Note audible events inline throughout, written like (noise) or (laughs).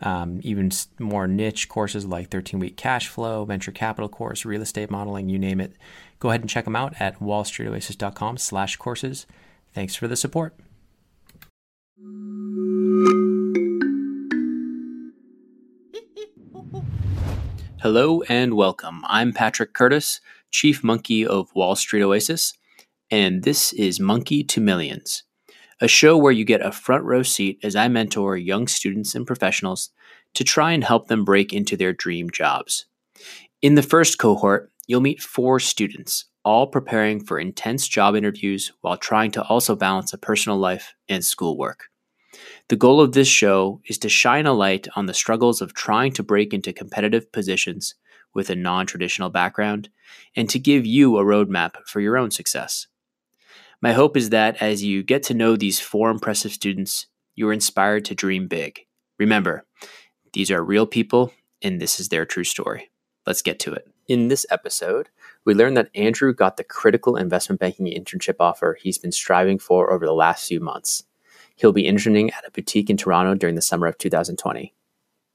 um, even more niche courses like 13 week cash flow, venture capital course, real estate modeling, you name it Go ahead and check them out at wallstreetoasis.com slash courses. Thanks for the support. Hello and welcome. I'm Patrick Curtis, Chief Monkey of Wall Street Oasis, and this is Monkey to Millions, a show where you get a front row seat as I mentor young students and professionals to try and help them break into their dream jobs. In the first cohort, you'll meet four students, all preparing for intense job interviews while trying to also balance a personal life and schoolwork. The goal of this show is to shine a light on the struggles of trying to break into competitive positions with a non traditional background and to give you a roadmap for your own success. My hope is that as you get to know these four impressive students, you are inspired to dream big. Remember, these are real people and this is their true story. Let's get to it. In this episode, we learned that Andrew got the critical investment banking internship offer he's been striving for over the last few months. He'll be interning at a boutique in Toronto during the summer of 2020.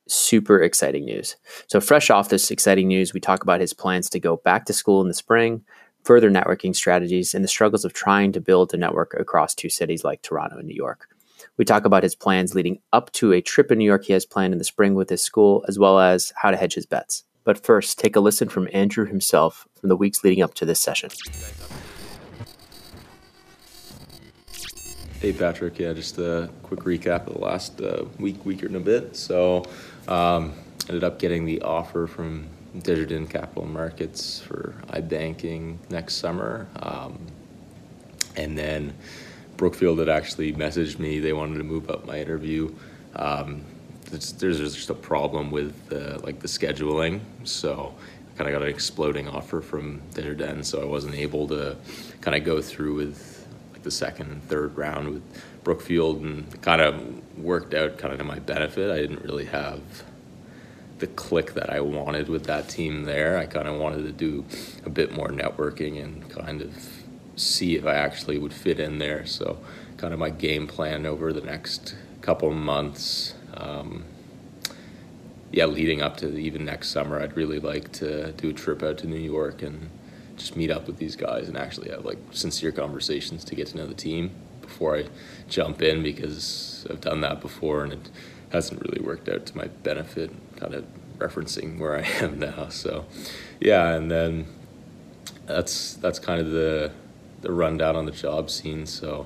Super exciting news. So, fresh off this exciting news, we talk about his plans to go back to school in the spring, further networking strategies, and the struggles of trying to build a network across two cities like Toronto and New York. We talk about his plans leading up to a trip in New York he has planned in the spring with his school, as well as how to hedge his bets. But first, take a listen from Andrew himself from the weeks leading up to this session. Hey Patrick, yeah, just a quick recap of the last uh, week, week and a bit. So, um, ended up getting the offer from Desjardins Capital Markets for iBanking next summer, um, and then Brookfield had actually messaged me. They wanted to move up my interview. Um, there's, there's just a problem with uh, like the scheduling. So I kind of got an exploding offer from Desjardins, so I wasn't able to kind of go through with like the second and third round with Brookfield, and kind of worked out kind of to my benefit. I didn't really have the click that I wanted with that team there. I kind of wanted to do a bit more networking and kind of see if I actually would fit in there. So, kind of my game plan over the next couple months um, yeah, leading up to even next summer, I'd really like to do a trip out to New York and just meet up with these guys and actually have like sincere conversations to get to know the team before I jump in because I've done that before and it hasn't really worked out to my benefit, kind of referencing where I am (laughs) now. So, yeah, and then that's that's kind of the the rundown on the job scene. So,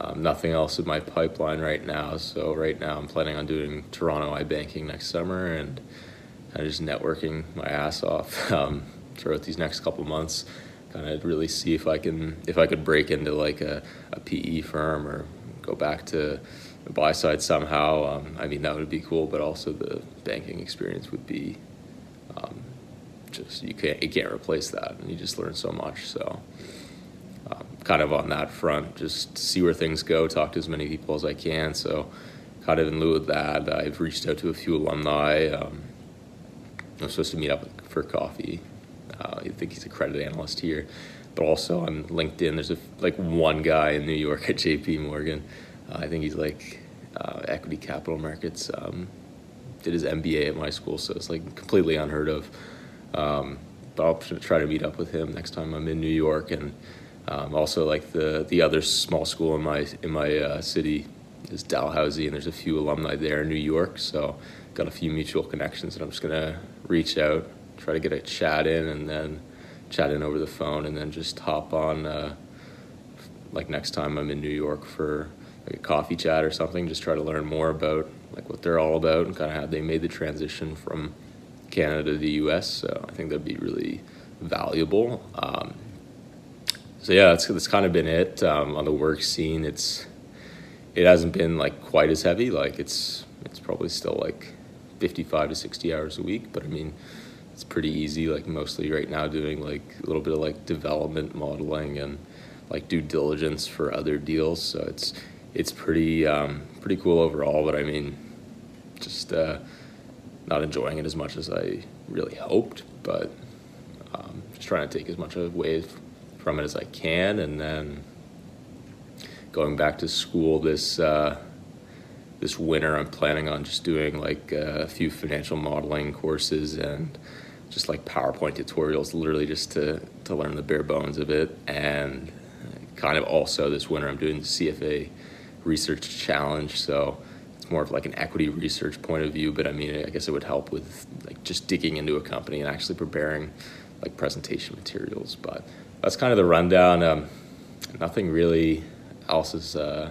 um, nothing else in my pipeline right now. So right now I'm planning on doing Toronto iBanking next summer and kind of just networking my ass off (laughs) um, throughout these next couple months. Kind of really see if I can if I could break into like a, a PE firm or go back to buy side somehow. Um, I mean that would be cool, but also the banking experience would be um, just you can't you can't replace that, and you just learn so much. So um, kind of on that front, just see where things go, talk to as many people as I can. So, kind of in lieu of that, I've reached out to a few alumni. Um, I'm supposed to meet up for coffee. Uh, I think he's a credit analyst here, but also on LinkedIn, there's a, like one guy in New York at JP Morgan. Uh, I think he's like uh, equity capital markets. Um, did his MBA at my school, so it's like completely unheard of. Um, but I'll try to meet up with him next time I'm in New York and um, also, like the the other small school in my in my uh, city is Dalhousie, and there's a few alumni there in New York. So, got a few mutual connections, and I'm just gonna reach out, try to get a chat in, and then chat in over the phone, and then just hop on. Uh, like next time I'm in New York for like a coffee chat or something, just try to learn more about like what they're all about and kind of how they made the transition from Canada to the U.S. So I think that'd be really valuable. Um, so yeah, that's that's kind of been it um, on the work scene. It's it hasn't been like quite as heavy. Like it's it's probably still like fifty five to sixty hours a week, but I mean, it's pretty easy. Like mostly right now, doing like a little bit of like development modeling and like due diligence for other deals. So it's it's pretty um, pretty cool overall. But I mean, just uh, not enjoying it as much as I really hoped. But um, just trying to take as much away from it as I can, and then going back to school this. Uh, this winter, I'm planning on just doing like a few financial modeling courses and just like PowerPoint tutorials, literally just to, to learn the bare bones of it. And kind of also this winter, I'm doing the CFA research challenge. So it's more of like an equity research point of view, but I mean, I guess it would help with like just digging into a company and actually preparing like presentation materials. But that's kind of the rundown. Um, nothing really else is, uh,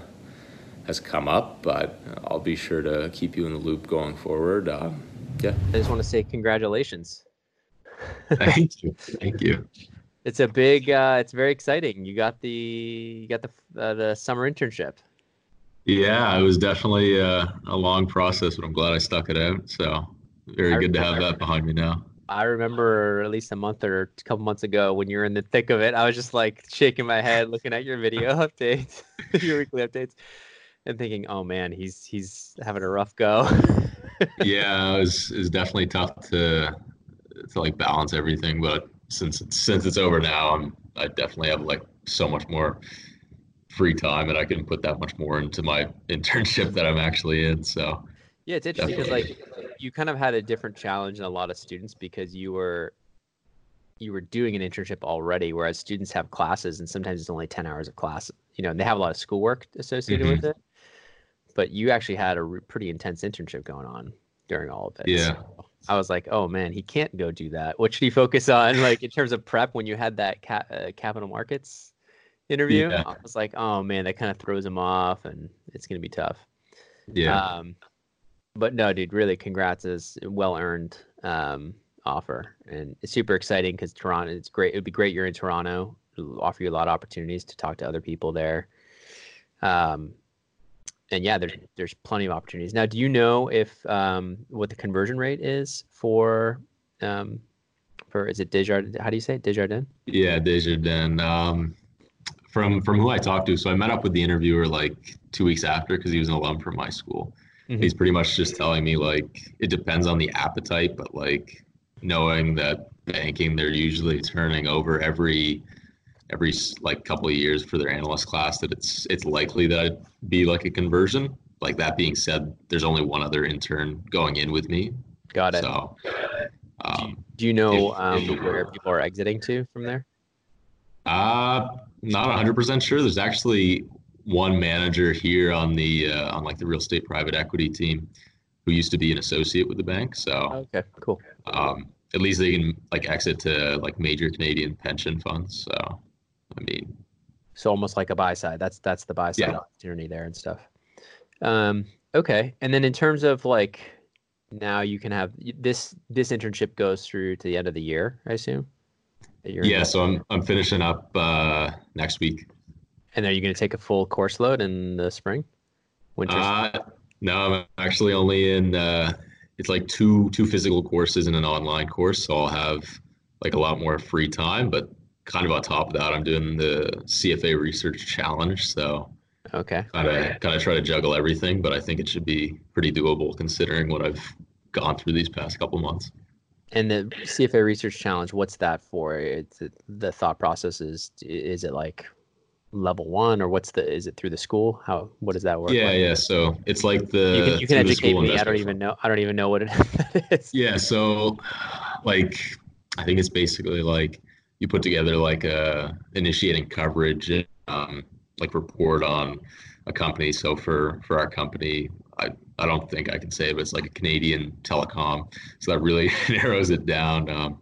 has come up, but I'll be sure to keep you in the loop going forward. Um, yeah. I just want to say congratulations. Thank you. (laughs) Thank you. It's a big. Uh, it's very exciting. You got the you got the uh, the summer internship. Yeah, it was definitely uh, a long process, but I'm glad I stuck it out. So very I good to have that behind me now. I remember at least a month or a couple months ago when you were in the thick of it. I was just like shaking my head, looking at your video (laughs) updates, (laughs) your weekly updates, and thinking, "Oh man, he's he's having a rough go." (laughs) yeah, it was, it was definitely tough to to like balance everything. But since it's, since it's over now, I'm I definitely have like so much more free time, and I can put that much more into my (laughs) internship that I'm actually in. So yeah, it's interesting because like you kind of had a different challenge than a lot of students because you were you were doing an internship already, whereas students have classes and sometimes it's only ten hours of class. You know, and they have a lot of schoolwork associated mm-hmm. with it. But you actually had a re- pretty intense internship going on during all of it. Yeah. So I was like, oh man, he can't go do that. What should he focus on? Like in terms of prep, when you had that ca- uh, capital markets interview, yeah. I was like, oh man, that kind of throws him off, and it's gonna be tough. Yeah. Um, but no, dude, really, congrats is well earned um, offer, and it's super exciting because Toronto. It's great. It'd be great. You're in Toronto. It'll offer you a lot of opportunities to talk to other people there. Um, and yeah, there's there's plenty of opportunities. Now, do you know if um, what the conversion rate is for um, for is it Desjardins? How do you say it? Desjardins? Yeah, Desjardins. Um, from from who I talked to, so I met up with the interviewer like two weeks after because he was an alum from my school. Mm-hmm. He's pretty much just telling me like it depends on the appetite, but like knowing that banking, they're usually turning over every every like couple of years for their analyst class that it's it's likely that I'd be like a conversion. Like that being said, there's only one other intern going in with me. Got it. So, um, do you know if, um, if where people are exiting to from there? Uh, not 100% sure. There's actually one manager here on the uh, on like the real estate private equity team who used to be an associate with the bank. So okay, cool. Um, at least they can like exit to like major Canadian pension funds. So I mean, so almost like a buy side. That's that's the buy side yeah. opportunity there and stuff. Um, okay, and then in terms of like now you can have this this internship goes through to the end of the year, I assume. Yeah, so I'm I'm finishing up uh, next week. And are you going to take a full course load in the spring, winter? Uh, no, I'm actually only in. Uh, it's like two two physical courses and an online course, so I'll have like a lot more free time. But kind of on top of that, I'm doing the CFA Research Challenge. So okay, kind of kind of try to juggle everything, but I think it should be pretty doable considering what I've gone through these past couple months. And the CFA Research Challenge, what's that for? It's the thought process is is it like level one or what's the is it through the school? How what does that work yeah like? yeah so it's like the you can, you can educate me. I don't even know i don't even know what it (laughs) is. Yeah so like i think it's basically like you put together like a initiating coverage um, like report on a company. So for for our company i i don't think i can say but it's like a canadian telecom. So that really (laughs) narrows it down. Um,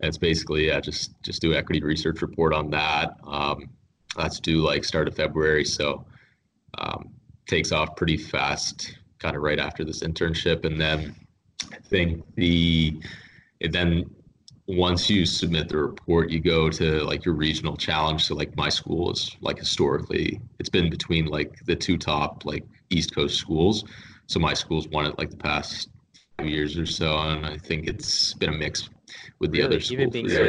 it's basically yeah just just do equity research report on that. Um, that's due like start of february. So um, takes off pretty fast kind of right after this internship. And then i think the then once you submit the report, you go to like your regional challenge. So like my school is like historically, it's been between like the two top like East Coast schools. So my school's won it like the past few years or so, and I think it's been a mix with the Really? other schools. even being so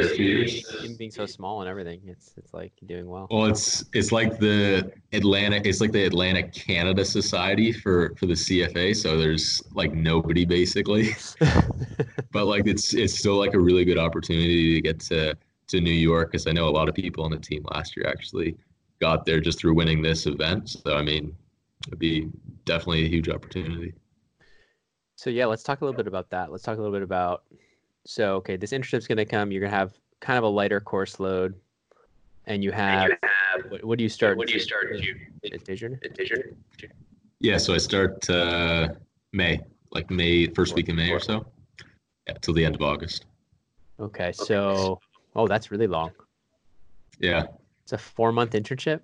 even being so small and everything, it's it's like doing well. Well, it's it's like the Atlantic. It's like the Atlantic Canada Society for for the CFA. So there's like nobody basically, (laughs) but like it's it's still like a really good opportunity to get to to New York because I know a lot of people on the team last year actually got there just through winning this event. So I mean, it'd be definitely a huge opportunity. So yeah, let's talk a little bit about that. Let's talk a little bit about so okay, this internship's gonna come. You're gonna have kind of a lighter course load, and you have, what, what do you start? What do you start? in- You in Dijon? Dijon? Yeah, so I start uh, May, like May first week in May or so. Yeah, till the end of August. Okay, so oh, that's really long. Yeah. It's a four month internship.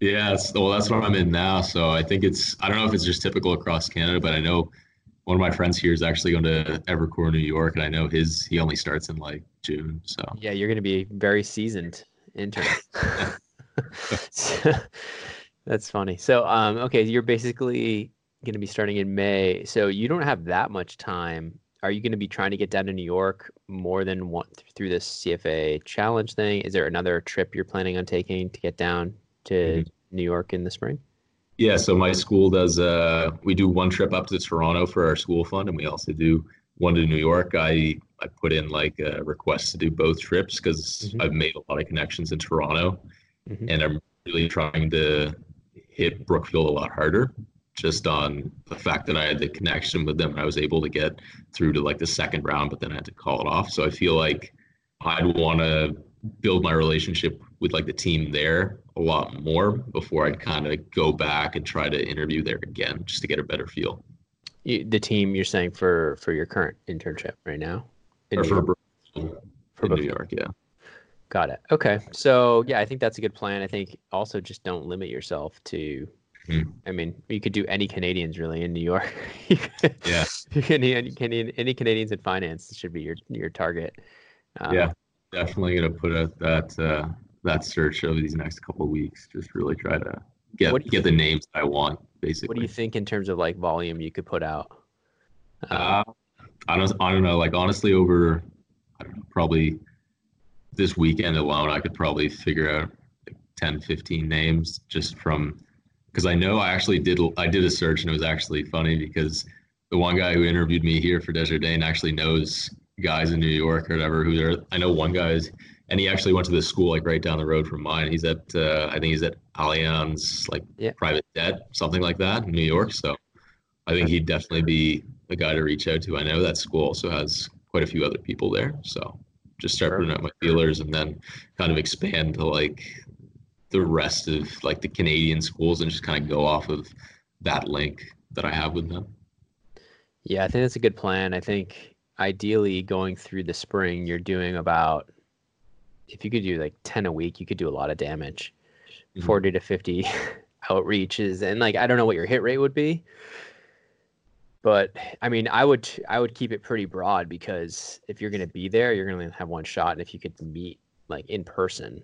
Yeah, well, that's what I'm in now. So I think it's I don't know if it's just typical across Canada, but I know one of my friends here is actually going to Evercore, New York, and I know his he only starts in like June. So Yeah, you're gonna be very seasoned intern. So- (laughs) (laughs) that's funny. So um, okay, you're basically gonna be starting in May. So you don't have that much time. Are you gonna be trying to get down to New York more than one through this CFA challenge thing? Is there another trip you're planning on taking to get down to Mhm. New York in the spring? yeah, so my school does uh we do one trip up to Toronto for our school fund, and we also do one to New York. I I put in like a request to do both trips because Mhm. I've made a lot of connections in Toronto, Mhm. and I'm really trying to hit Brookfield a lot harder just on the fact that I had the connection with them and I was able to get through to like the second round, but then I had to call it off. So I feel like I'd want to build my relationship with like the team there a lot more before I'd kind of go back and try to interview there again just to get a better feel. You, the team you're saying for for your current internship right now? in Or New for York? For New York, yeah. Got it. Okay. So yeah, I think that's a good plan. I think also just don't limit yourself to. Mhm. I mean, you could do any Canadians really in New York. (laughs) Yeah. you can any any Canadians in finance should be your your target. Um, Yeah. Definitely gonna put out that uh, that search over these next couple of weeks. Just really try to get What do you get the names I want, basically. What do you think in terms of like volume you could put out? Um, Uh, I don't. I don't know. Like honestly, over I don't know, probably this weekend alone, I could probably figure out like 10, 15 names just from because I know I actually did. I did a search and it was actually funny because the one guy who interviewed me here for Desert Desjardins actually knows guys in New York or whatever who are. I know one guy's and he actually went to this school like right down the road from mine. He's at uh, I think he's at Allianz like Yeah. private debt something like that in New York. So I think he'd definitely be a guy to reach out to. I know that school also has quite a few other people there. So just start Sure. putting out my feelers and then kind of expand to like the rest of like the Canadian schools and just kind of go off of that link that I have with them. Yeah, I think that's a good plan. I think ideally going through the spring, you're doing about if you could do like 10 a week, you could do a lot of damage. Mhm. 40 to 50 (laughs) outreaches and like I don't know what your hit rate would be. But I mean, I would I would keep it pretty broad because if you're going to be there, you're going to have one shot and if you could meet like in person.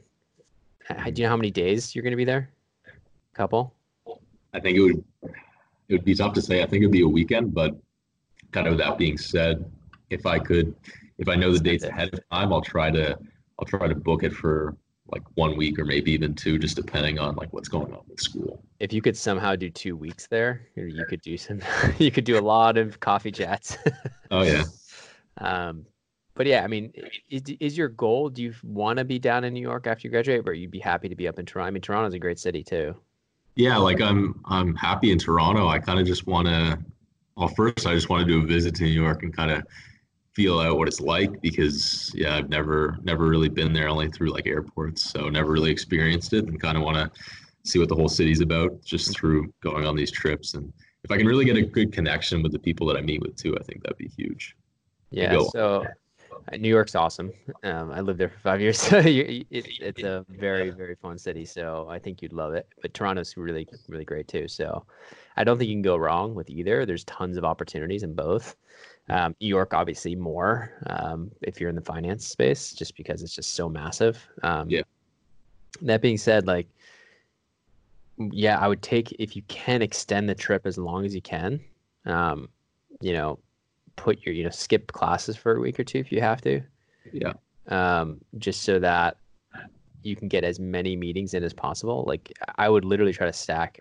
h- Do you know how many days you're going to be there? A Couple? I think it would it would be tough to say. I think it'd be a weekend, but kind of that being said, if I could if I know the dates ahead of time, I'll try to I'll try to book it for like one week or maybe even two, just depending on like what's going on with school. if you could somehow do two weeks there, you could do some, (laughs) you could do a lot of coffee chats. Oh yeah. (laughs) um, but yeah, I mean, is, is your goal? Do you want to be down in New York after you graduate, or you'd be happy to be up in Toronto? I mean, Toronto's a great city too. Yeah, like I'm I'm happy in Toronto. I kind of just want to well first I just want to do a visit to New York and kind of feel out what it's like because yeah, I've never never really been there only through like airports, so never really experienced it and kind of want to see what the whole city's about just through going on these trips and if I can really get a good connection with the people that I meet with too, I think that'd be huge. Yeah. So uh, New York's awesome. Um, I lived there for five (laughs) years, so you, you- it, it's a very very fun city. So I think you'd love it. But Toronto's really really great too. So I don't think you can go wrong with either. There's tons of opportunities in both. Um, New York, obviously, more um, if you're in the finance space, just because it's just so massive. Um, Yeah. That being said, like, yeah, I would take if you can extend the trip as long as you can. Um, you know, put your you know skip classes for a week or two if you have to. Yeah. Um, just so that you can get as many meetings in as possible. Like I would literally try to stack.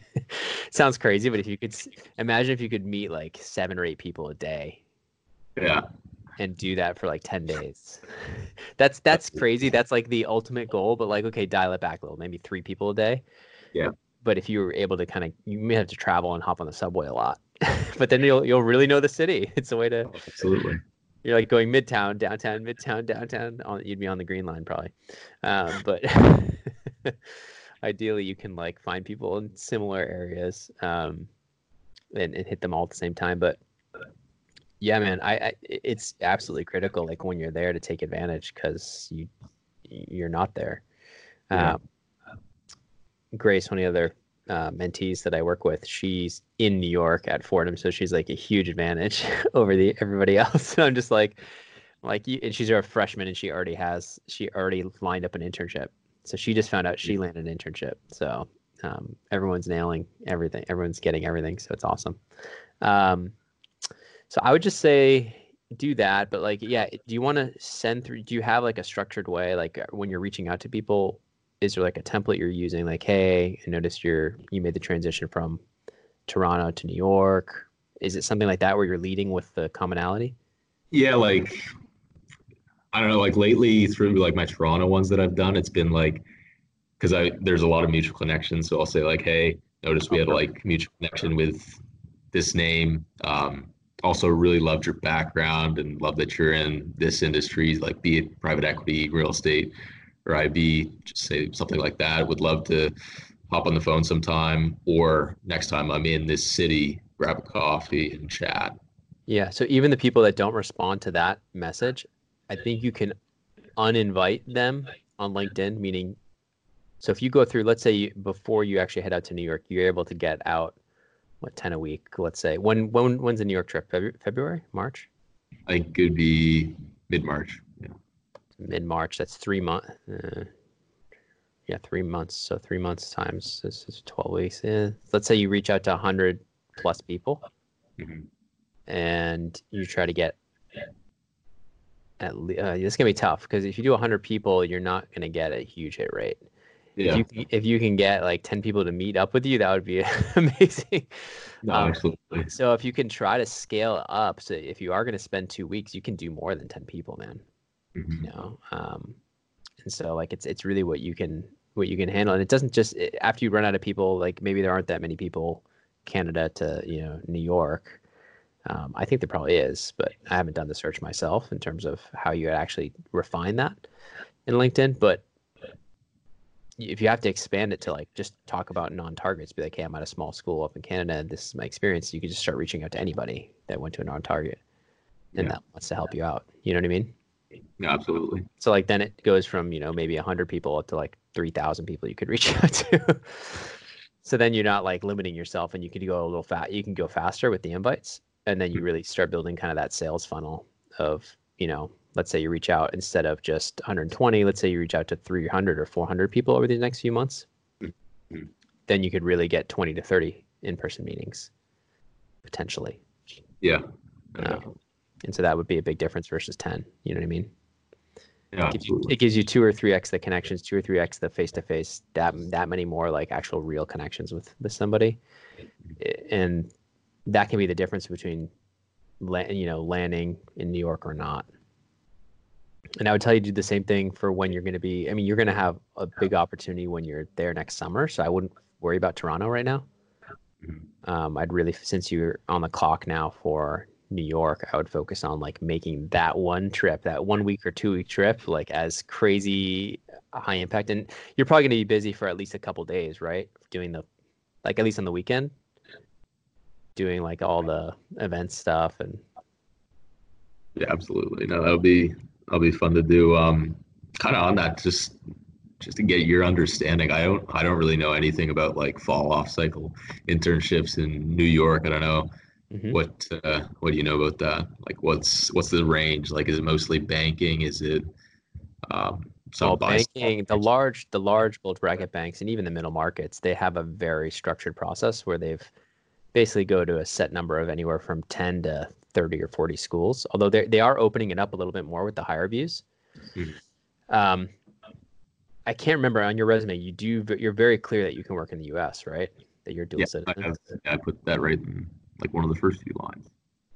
(laughs) Sounds crazy, but if you could imagine if you could meet like seven or eight people a day. Yeah. And do that for like 10 days. (laughs) That's that's crazy. That's like the ultimate goal, but like okay, dial it back a little, maybe 3 people a day. Yeah. But if you were able to kind of you may have to travel and hop on the subway a lot. (laughs) but then you'll you'll really know the city. It's a way to oh, Absolutely. You're like going midtown, downtown, midtown, downtown. On you'd be on the green line probably, um, (laughs) but (laughs) ideally you can like find people in similar areas um, and, and hit them all at the same time. But yeah, man, I, I it's absolutely critical like when you're there to take advantage because you you're not there. Yeah. Um, Grace, one of the other uh, mentees that I work with, she's in New York at Fordham, so she's like a huge advantage (laughs) over the everybody (laughs) else. I'm just like, like, you, and she's a freshman, and she already has, she already lined up an internship. So she just found out she landed an internship. So um, everyone's nailing everything. Everyone's getting everything. So it's awesome. Um, so I would just say do that, but like, yeah, do you want to send through? Do you have like a structured way, like uh, when you're reaching out to people? Is there like a template you're using like hey i noticed you're you made the transition from toronto to new york is it something like that where you're leading with the commonality Yeah, like I don't know, like lately through like my Toronto ones that I've done, it's been like because I there's a lot of mutual connections. So I'll say like, hey, notice we had like mutual connection with this name. Um, also really loved your background and love that you're in this industry, like be it private equity, real estate, or IB, just say something like that. Would love to hop on the phone sometime, or next time I'm in this city, grab a coffee and chat. yeah so even the people that don't respond to that message i think you can uninvite them on linkedin meaning so if you go through let's say you, before you actually head out to new york you're able to get out what 10 a week let's say when when when's the new york trip February, February march I think it could be mid March. Yeah. Mid March. That's three months. Uh, yeah, three months. So three months times this is twelve weeks. Yeah. Let's say you reach out to hundred plus people, Mhm. and you try to get. At le- uh, this is gonna be tough because if you do hundred people, you're not gonna get a huge hit rate. Yeah. If you if you can get like ten people to meet up with you, that would be (laughs) amazing. no, um, absolutely. So if you can try to scale up, so if you are gonna spend two weeks, you can do more than ten people, man. Mhm. you know um and so like it's it's really what you can what you can handle and it doesn't just it, after you run out of people like maybe there aren't that many people canada to you know new york um, i think there probably is but i haven't done the search myself in terms of how you actually refine that in linkedin but if you have to expand it to like just talk about non-targets be like hey i'm at a small school up in canada and this is my experience you can just start reaching out to anybody that went to a non-target and Yeah. that wants to help you out you know what i mean Yeah, absolutely. so like then it goes from you know maybe hundred people up to like three thousand people you could (laughs) reach out to. so then you're not like limiting yourself, and you can go a little fat. You can go faster with the invites, and then you really start building kind of that sales funnel of you know, let's say you reach out instead of just 120. Let's say you reach out to 300 or 400 people over the next few months. Mhm. Then you could really get 20 to 30 in-person meetings potentially. Yeah. Um, and so that would be a big difference versus 10. You know what I mean? yeah, gives you, it gives you two or three x the connections, two or three x the face to face, that that many more like actual real connections with with somebody, and that can be the difference between, you know, landing in New York or not. And I would tell you to do the same thing for when you're going to be. I mean, you're going to have a big opportunity when you're there next summer, so I wouldn't worry about Toronto right now. Mhm. Um, I'd really, since you're on the clock now for New York, I would focus on like making that one trip, that one week or two week trip, like as crazy high impact. And you're probably going to be busy for at least a couple days, right? Doing the, like at least on the weekend, doing like all the event stuff and Yeah, absolutely. No, that'll be that'll be fun to do. Um, kind of on that, just just to get your understanding. I don't I don't really know anything about like fall off cycle internships in New York. I don't know Mhm. what uh, what do you know about that? Like, what's what's the range? Like, is it mostly banking? Is it um, some well, banking, the large, the large bulge bracket banks, and even the middle markets, they have a very structured process where they've basically go to a set number of anywhere from ten to 30 or 40 schools, although they they are opening it up a little bit more with the HireVues. Mhm. Um, I can't remember on your resume. You do. You're very clear that you can work in the U.S. Right? That you're dual Yeah, I, citizen. have, I put that right in like one of the first few lines.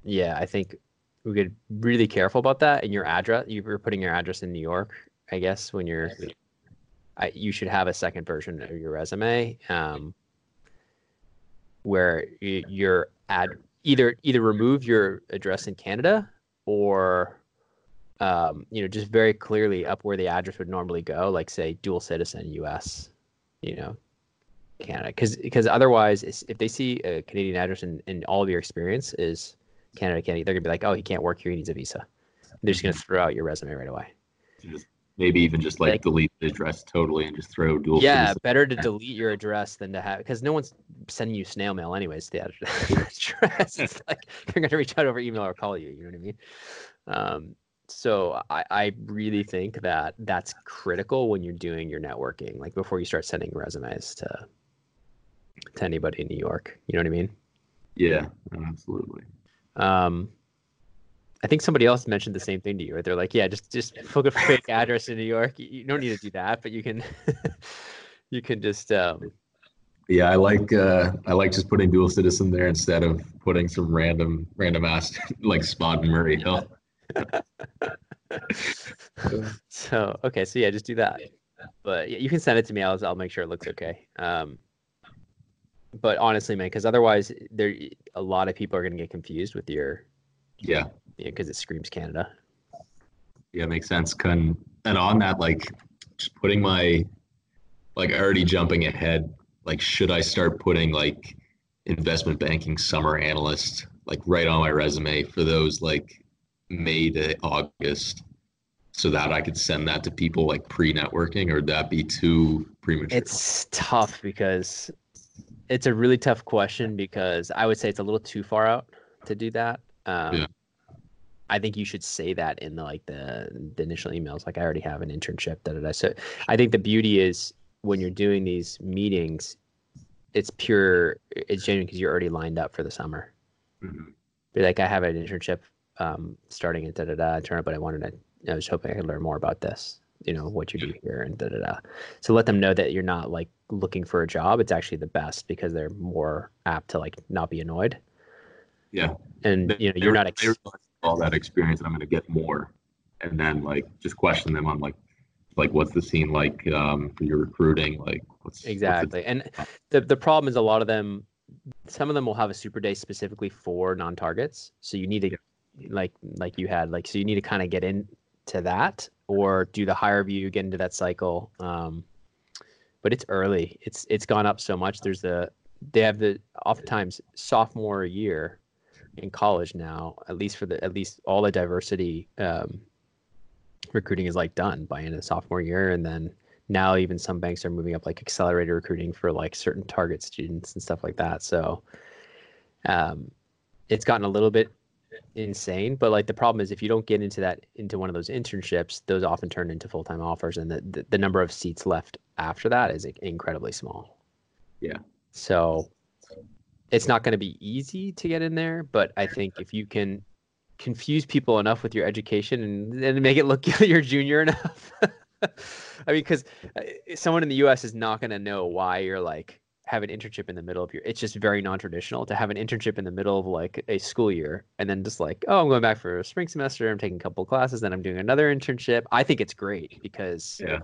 Yeah, I think we could really careful about that. And your address, you were putting your address in New York, I guess, when you're, I, you should have a second version of your resume, um, where you, your ad either either remove your address in Canada or, um, you know, just very clearly up where the address would normally go, like say dual citizen U.S. You know, Canada, because because otherwise, if they see a Canadian address and, and all of your experience is Canada, Canada, they're gonna be like, oh, he can't work here, he needs a visa. They're just gonna throw out your resume right away. Just maybe even just like Like- delete the address totally and just throw dual. yeah, better to (laughs) delete your address than to have because no one's sending you snail mail anyways. The (laughs) address, (laughs) it's like they're gonna reach out over email or call you. You know what I mean? Um, so I, I really think that that's critical when you're doing your networking, like before you start sending resumes to to anybody in New York. You know what I mean? Yeah, absolutely. Um, I think somebody else mentioned the same thing to you. Right? They're like, "Yeah, just just book a fake (laughs) address in New York. You, you don't need to do that, but you can (laughs) you can just um, Yeah, I like uh, I like just putting dual citizen there instead of putting some random random ass (laughs) like spot in Murray Hill. so okay, so yeah, just do that. But yeah, you can send it to me. I'll I'll make sure it looks okay. Um, but honestly, man, because otherwise, there a lot of people are gonna get confused with your Yeah, because it screams Canada. yeah, makes sense. Can and on that, like just putting my like already jumping ahead. Like, should I start putting like investment banking summer analyst like right on my resume for those like May to August, so that I could send that to people like pre-networking, or would that be too premature? It's tough because it's a really tough question because I would say it's a little too far out to do that. Um, Yeah. I think you should say that in the like the, the initial emails. Like I already have an internship. Da, da, da. So I think the beauty is when you're doing these meetings, it's pure. It's genuine because you're already lined up for the summer. Mhm. Be like, I have an internship um, starting at da da da turn up, but I wanted to. I was hoping I could learn more about this. You know what you do here and da da da. So let them know that you're not like looking for a job. It's actually the best because they're more apt to like not be annoyed. Yeah. And you know you're not. Ex- all that experience, and I'm going to get more, and then like just question them on like like what's the scene like um, for your recruiting, like what's what's the- exactly. And the the problem is a lot of them. Some of them will have a super day specifically for non-targets. So you need to, like like you had like so you need to kind of get into that or do the HireVue, get into that cycle. Um, but it's early. It's it's gone up so much. There's the they have the oftentimes sophomore year in college now. At least for the at least all the diversity um, recruiting is like done by end of the sophomore year, and then now even some banks are moving up like accelerated recruiting for like certain target students and stuff like that. So um, it's gotten a little bit insane but like the problem is if you don't get into that into one of those internships those often turn into full-time offers and the, the, the number of seats left after that is incredibly small Yeah. so it's not going to be easy to get in there but i think if you can confuse people enough with your education and, and make it look (laughs) like you're junior enough (laughs) i mean because uh, someone in the us is not going to know why you're like have an internship in the middle of your it's just very non-traditional to have an internship in the middle of like a school year and then just like oh i'm going back for a spring semester i'm taking a couple classes then i'm doing another internship. I think it's great because Yeah.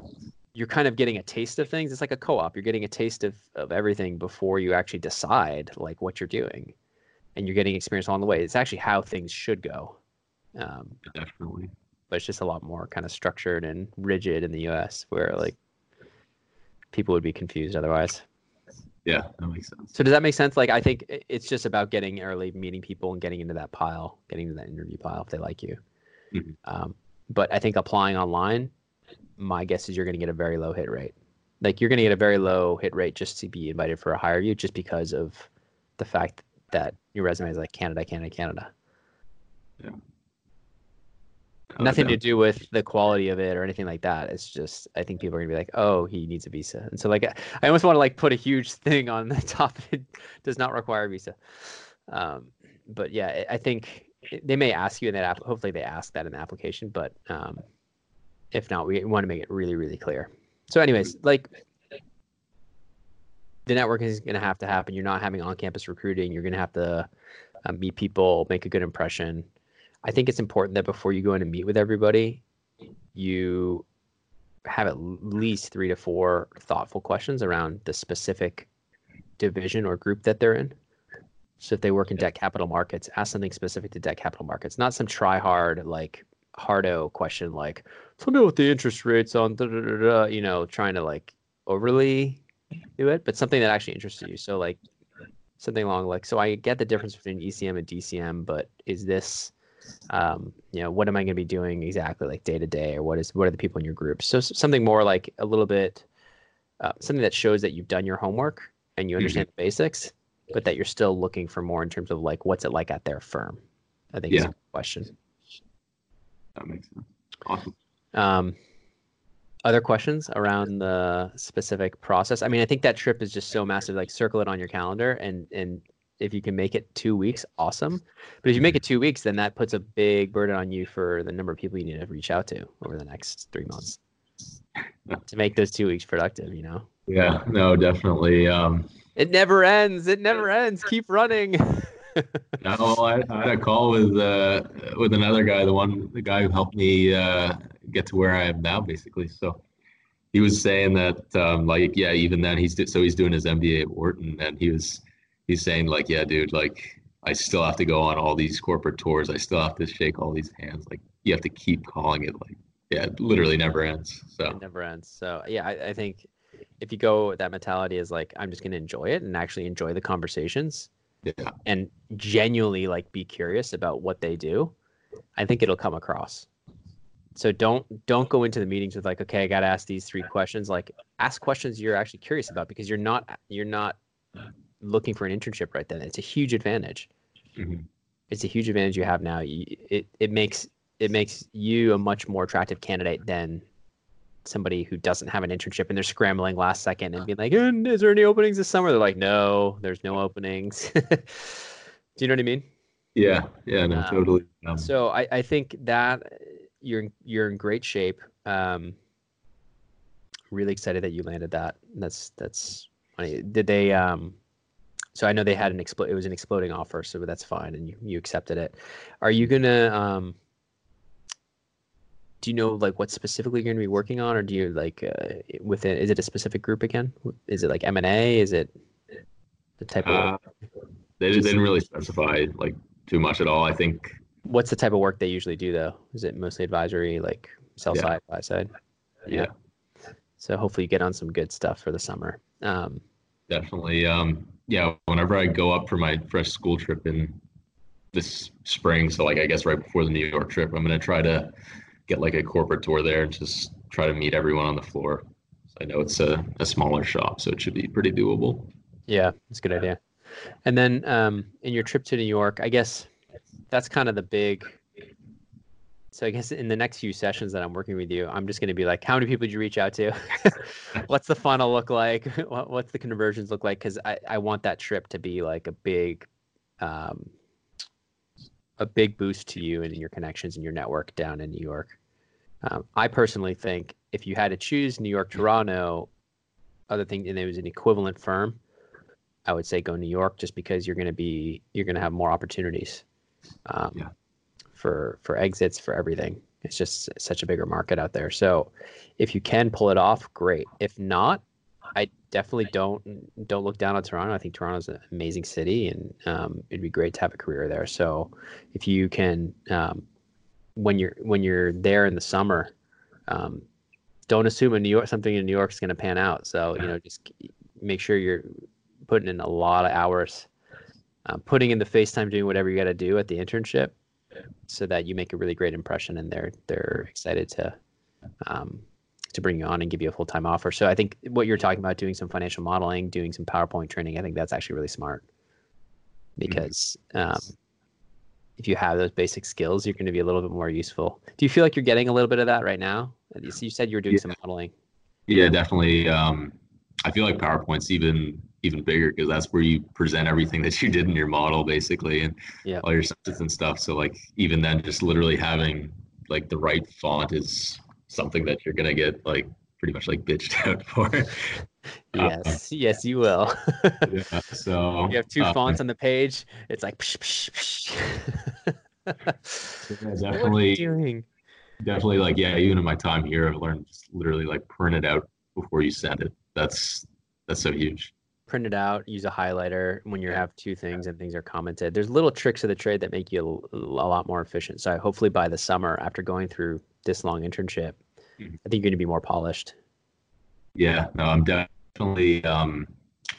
you're kind of getting a taste of things. It's like a co-op. You're getting a taste of, of everything before you actually decide like what you're doing and you're getting experience along the way. It's actually how things should go um, definitely. but it's just a lot more kind of structured and rigid in the us where like people would be confused otherwise Yeah, that makes sense. so does that make sense? Like I think it's just about getting early, meeting people, and getting into that pile, getting into that interview pile if they like you. Mhm. Um, but I think applying online, my guess is you're going to get a very low hit rate. Like you're going to get a very low hit rate just to be invited for a HireVue, just because of the fact that your resume is like Canada, Canada, Canada. Uh, Nothing to do with the quality of it or anything like that. It's just I think people are gonna be like, oh, he needs a visa, and so like I almost want to like put a huge (laughs) thing on the top. It does not require a visa. Um, but yeah, I- I think they may ask you in that app. Hopefully, they ask that in the application, but um, if not, we want to make it really, really clear. So, anyways, like the networking is going to have to happen. You're not having on-campus recruiting. You're going to have to uh, meet people, make a good impression. I think it's important that before you go in and meet with everybody, you have at least three to four thoughtful questions around the specific division or group that they're in. So if they work in debt capital markets, ask something specific to debt capital markets, not some try hard like hardo question like tell me what the interest rates on da, da, da, you know trying to like overly do it but something that actually interests you so like something along like so i get the difference between ecm and dcm but is this um, you know what am i going to be doing exactly like day to day or what is what are the people in your group so something more like a little bit uh, something that shows that you've done your homework and you understand mm-hmm. the basics but that you're still looking for more in terms of like what's it like at their firm i think yeah. is a question that makes sense. Awesome. Um, other questions around the specific process? I mean, I think that trip is just so massive. Like, circle it on your calendar, and and if you can make it two weeks, awesome. But if you make it two weeks, then that puts a big burden on you for the number of people you need to reach out to over the next three months to make those two weeks productive. You know? Yeah. No, definitely. Um, it never ends. It never ends. Keep running. (laughs) no, I, I, had a call with uh, with another guy, the one the guy who helped me uh, get to where I am now, basically. So he was saying that, um, like, yeah, even then he's so he's doing his MBA at Wharton, and he was he's saying like, yeah, dude, like I still have to go on all these corporate tours. I still have to shake all these hands. Like you have to keep calling it. Like yeah, it literally never ends. So it never ends. So yeah, I, I think if you go that mentality is like I'm just going to enjoy it and actually enjoy the conversations yeah. and genuinely like be curious about what they do, I think it'll come across. So don't don't go into the meetings with like, okay, I got to ask these three questions. Like, ask questions you're actually curious about because you're not you're not looking for an internship right then. It's a huge advantage. Mm-hmm. It's a huge advantage you have now. It it makes it makes you a much more attractive candidate than somebody who doesn't have an internship and they're scrambling last second and being like, "Is there any openings this summer?" They're like, "No, there's no openings." (laughs) Do you know what I mean? Yeah, yeah, no, um, totally. Um, so I, I think that you're you're in great shape. Um, really excited that you landed that. That's that's funny. Did they? Um, so I know they had an explode. It was an exploding offer, so that's fine, and you you accepted it. Are you gonna? Um, do you know like what specifically you're going to be working on or do you like uh, within is it a specific group again is it like m&a is it the type of uh, they just, didn't really specify like too much at all i think what's the type of work they usually do though is it mostly advisory like sell side buy side yeah. yeah so hopefully you get on some good stuff for the summer um, definitely um, yeah whenever i go up for my fresh school trip in this spring so like i guess right before the new york trip i'm to try to get like a corporate tour there and just try to meet everyone on the floor. So I know it's a, a smaller shop, so it should be pretty doable. Yeah, it's a good idea. And then um, in your trip to New York, I guess that's kind of the big. So I guess in the next few sessions that I'm working with you, I'm just going to be like, how many people did you reach out to? (laughs) What's the funnel look like? (laughs) What's the conversions look like? Because I, I want that trip to be like a big, um, a big boost to you and your connections and your network down in New York. Um, I personally think if you had to choose New York, Toronto, other thing, and it was an equivalent firm, I would say go New York just because you're going to be you're going to have more opportunities um, yeah. For for exits for everything. It's just such a bigger market out there. So if you can pull it off, great. If not, I definitely don't don't look down on Toronto. I think Toronto's an amazing city, and um, it'd be great to have a career there. So, if you can, um, when you're when you're there in the summer, um, don't assume a New York something in New York is going to pan out. So you know, just make sure you're putting in a lot of hours, uh, putting in the FaceTime, doing whatever you got to do at the internship, so that you make a really great impression, and they're they're excited to um, to bring you on and give you a full time offer. So I think what you're talking about, doing some financial modeling, doing some PowerPoint training, I think that's actually really smart because um, if you have those basic skills, you're going to be a little bit more useful. Do you feel like you're getting a little bit of that right now? You said you were doing yeah. some modeling. Yeah, definitely. Um, I feel like PowerPoint's even even bigger because that's where you present everything that you did in your model basically and Yeah. all your sentence and stuff. So like even then just literally having like the right font is something that you're gonna get like pretty much like bitched (laughs) out for. Uh, Yes, yes, you will. yeah, so (laughs) you have two uh, fonts on the page. It's like, psh, psh, psh. yeah, (laughs) what are you definitely doing? definitely like yeah, even in my time here I've learned just literally like print it out before you send it. That's that's so huge. Print it out. Use a highlighter when you have two things and things are commented. There's little tricks of the trade that make you a, a lot more efficient. So hopefully by the summer, after going through this long internship, Mhm. I think you're going to be more polished. Yeah, no, I'm definitely um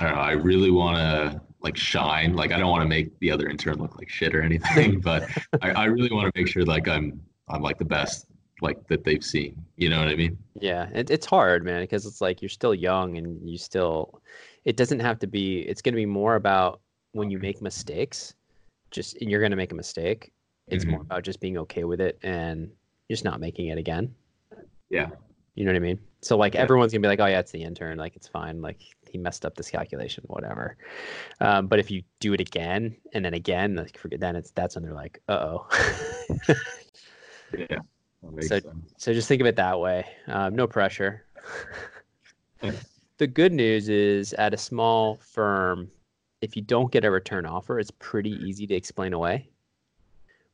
I don't know, I really wanna like shine. Like I don't want to make the other intern look like shit or anything, (laughs) but (laughs) I, I really want to make sure like I'm I'm like the best like that they've seen. You know what I mean? Yeah, it, it's hard, man, because it's like you're still young and you still. It doesn't have to be. It's going to be more about when you make mistakes. Just and you're going to make a mistake. It's more about just being okay with it and just not making it again. Yeah. You know what I mean? So like Yeah. everyone's gonna be like, oh yeah, it's the intern. Like it's fine. Like he messed up this calculation, whatever. Um, but if you do it again and then again, like forget then it's that's when they're like, uh oh. Yeah. (laughs) So- sense. So just think of it that way. Um, no pressure. Yeah. the good news is at a small firm, if you don't get a return offer, it's pretty easy to explain away.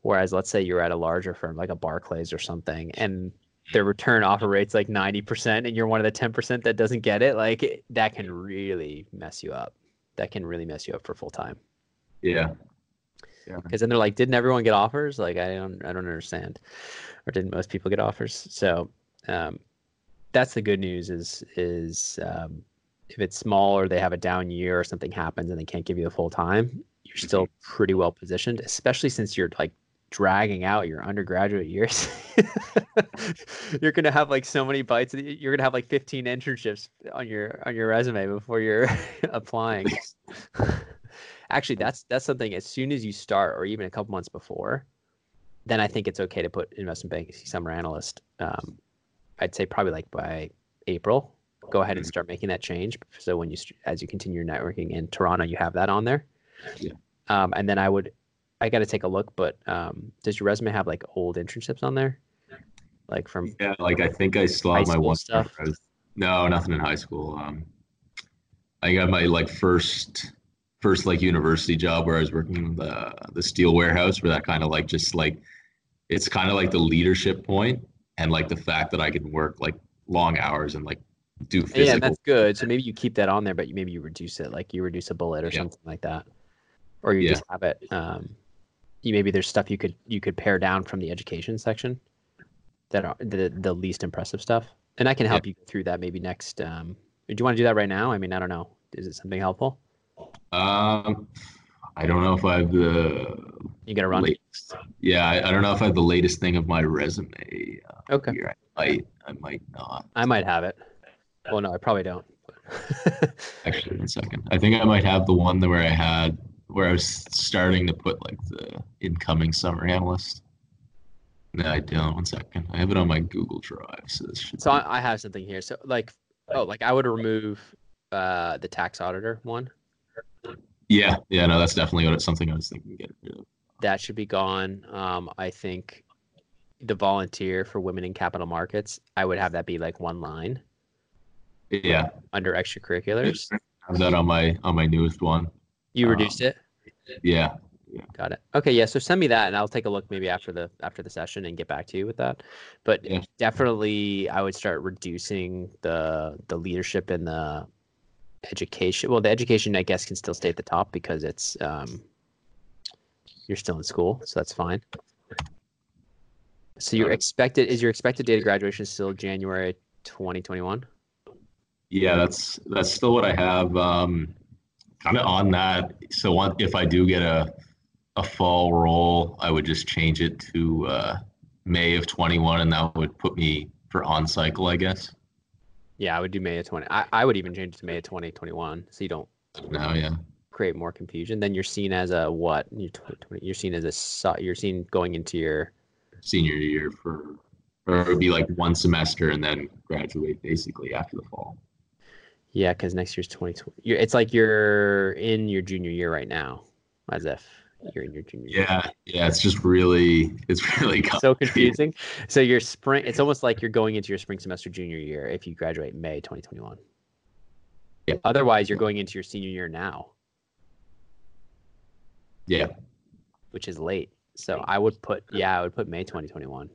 Whereas let's say you're at a larger firm like a Barclays or something, and their return offer rate's like 90%, and you're one of the 10% that doesn't get it, like that can really mess you up. That can really mess you up for full time. Yeah. Because then they're like, didn't everyone get offers? Like I don't I don't understand. Or didn't most people get offers? So um, that's the good news is is um, if it's small or they have a down year or something happens and they can't give you the full time, you're still pretty well positioned, especially since you're like dragging out your undergraduate years. (laughs) you're gonna have like so many bites. You're gonna have like 15 internships on your on your resume before you're (laughs) applying. Actually, that's that's something. As soon as you start, or even a couple months before, then I think it's okay to put investment banking summer analyst. Um, I'd say probably like by April, go ahead and start making that change. So when you as you continue your networking in Toronto, you have that on there. Yeah. Um, and then I would, I got to take a look. But um, does your resume have like old internships on there, like from Yeah, like I think I still my one stuff? was- no, nothing in high school. Um I got my like first first like university job where I was working in the the steel warehouse where that kind of like just like it's kind of like the leadership point and like the fact that I can work like long hours and like do physical Yeah, that's good. So maybe you keep that on there, but you, maybe you reduce it, like you reduce a bullet or Yeah. something like that, or you Yeah. just have it. Um, you maybe there's stuff you could you could pare down from the education section that are the the least impressive stuff, and I can help you through that maybe next. Um, do you want to do that right now? I mean, I don't know. Is it something helpful? Um, I don't know if I have the You gotta run. latest. Yeah, I, I don't know if I have the latest thing of my resume. Uh, Okay, here. I might, I might not. I might have it. Well, no, I probably don't. (laughs) Actually, one second. I think I might have the one that where I had where I was starting to put like the incoming summer analyst. No, I don't. One second. I have it on my Google Drive, so this should. So be- I, I have something here. So like, oh, like I would remove uh, the tax auditor one. Yeah, yeah. No, that's definitely what it's something I was thinking. Get rid of. that should be gone. Um, I think the volunteer for women in capital markets, I would have that be like one line Yeah, under extracurriculars. I have that on my on my newest one. You Um, reduced it. Yeah, Got it. Okay, yeah. So send me that, and I'll take a look maybe after the after the session and get back to you with that. But Yeah. definitely, I would start reducing the the leadership and the education. Well, the education, I guess, can still stay at the top because it's um, you're still in school, so that's fine. So your Got it. expected is your expected date of graduation still January 2021? yeah. That's that's still what I have. Um, kind of on that. So if I do get a a fall role, I would just change it to uh, May of 21, and that would put me for on cycle, I guess. Yeah, I would do May of 20. I, I would even change it to May of 2021, so you don't yeah. create more confusion. Then you're seen as a what? You're, 20, you're seen as a you're seen going into your senior year for, or it would be like one semester and then graduate basically after the fall. Yeah, because next year's 2020. It's like you're in your junior year right now, as if you're in your junior year. Yeah, yeah. It's just really, it's really so confusing. So your spring, it's almost like you're going into your spring semester junior year if you graduate May 2021. Yeah. Otherwise, you're going into your senior year now, Yeah, which is late. So I would put, yeah, I would put May 2021.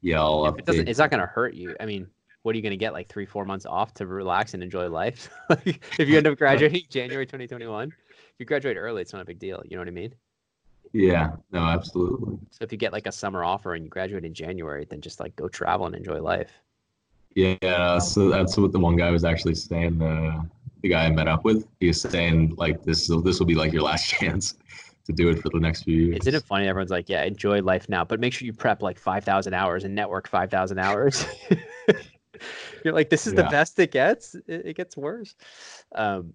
yeah. I'll It doesn't, it's not going to hurt you. I mean, what are you going to get? Like three, four months off to relax and enjoy life? (laughs) If you end up (laughs) graduating January 2021, if you graduate early, it's not a big deal. You know what I mean? Yeah, no, absolutely. So if you get like a summer offer and you graduate in January, then just like go travel and enjoy life. Yeah, so that's what the one guy was actually saying. The the guy I met up with, he was saying like this this will be like your last (laughs) chance to do it for the next few years. Isn't it funny? Everyone's like, yeah, enjoy life now, but make sure you prep like 5,000 hours and network 5,000 hours. (laughs) You're like, this is the best it gets. It, it gets worse. Um,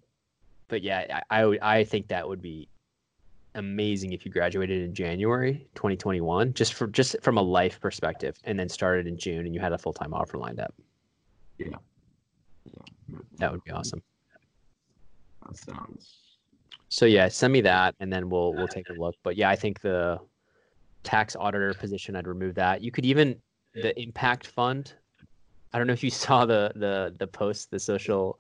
but yeah, I, I, I think that would be amazing if you graduated in January 2021, just for just from a life perspective, and then started in June and you had a full time offer lined up. Yeah. That would be awesome. That sounds. So yeah, send me that, and then we'll we'll take a look. But yeah, I think the tax auditor position, I'd remove that. You could even the impact fund. I don't know if you (laughs) saw the the the post, the social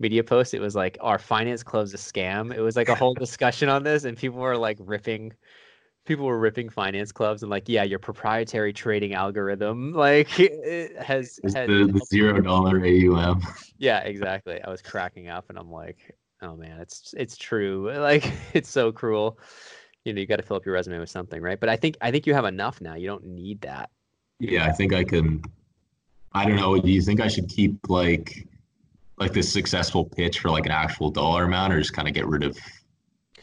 media post. It was like our finance club's a scam. It was like a whole (laughs) discussion on this, and people were like ripping. People were ripping finance clubs and like, yeah, your proprietary trading algorithm (laughs) like it has, has the, the zero dollar AUM. (laughs) yeah, exactly. I was cracking up and I'm like, oh man, it's it's true. Like it's so cruel. You know, you got to fill up your resume with something, right? But I think I think you have enough now. You don't need that. Yeah, I think I can. I don't know. Do you think I should keep like like this successful pitch for like an actual dollar amount, or just kind of get rid of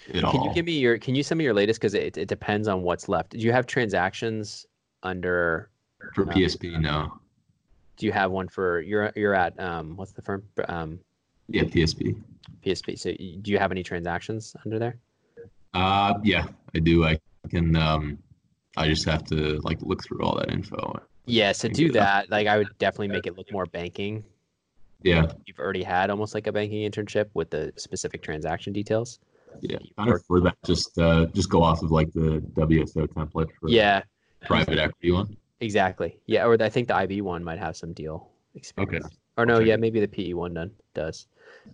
it all? Can you give me your can you send me your latest because it, it depends on what's left. Do you have transactions under for PSP? No. do you have one for you're you're at um what's the firm? Um Yeah, PSP. PSP. So do you have any transactions under there? Uh, yeah, I do. I can. Um, I just have to like look through all that info. Yeah, so do that. Like I would definitely make it look more banking. Yeah, You've already had almost like a banking internship with the specific transaction details. yeah. Kind of for that, just uh, just go off of like the WSO template for Yeah, private equity one. exactly. Yeah, or I think the IB one might have some deal experience. okay. Or no, yeah, maybe the PE one done does.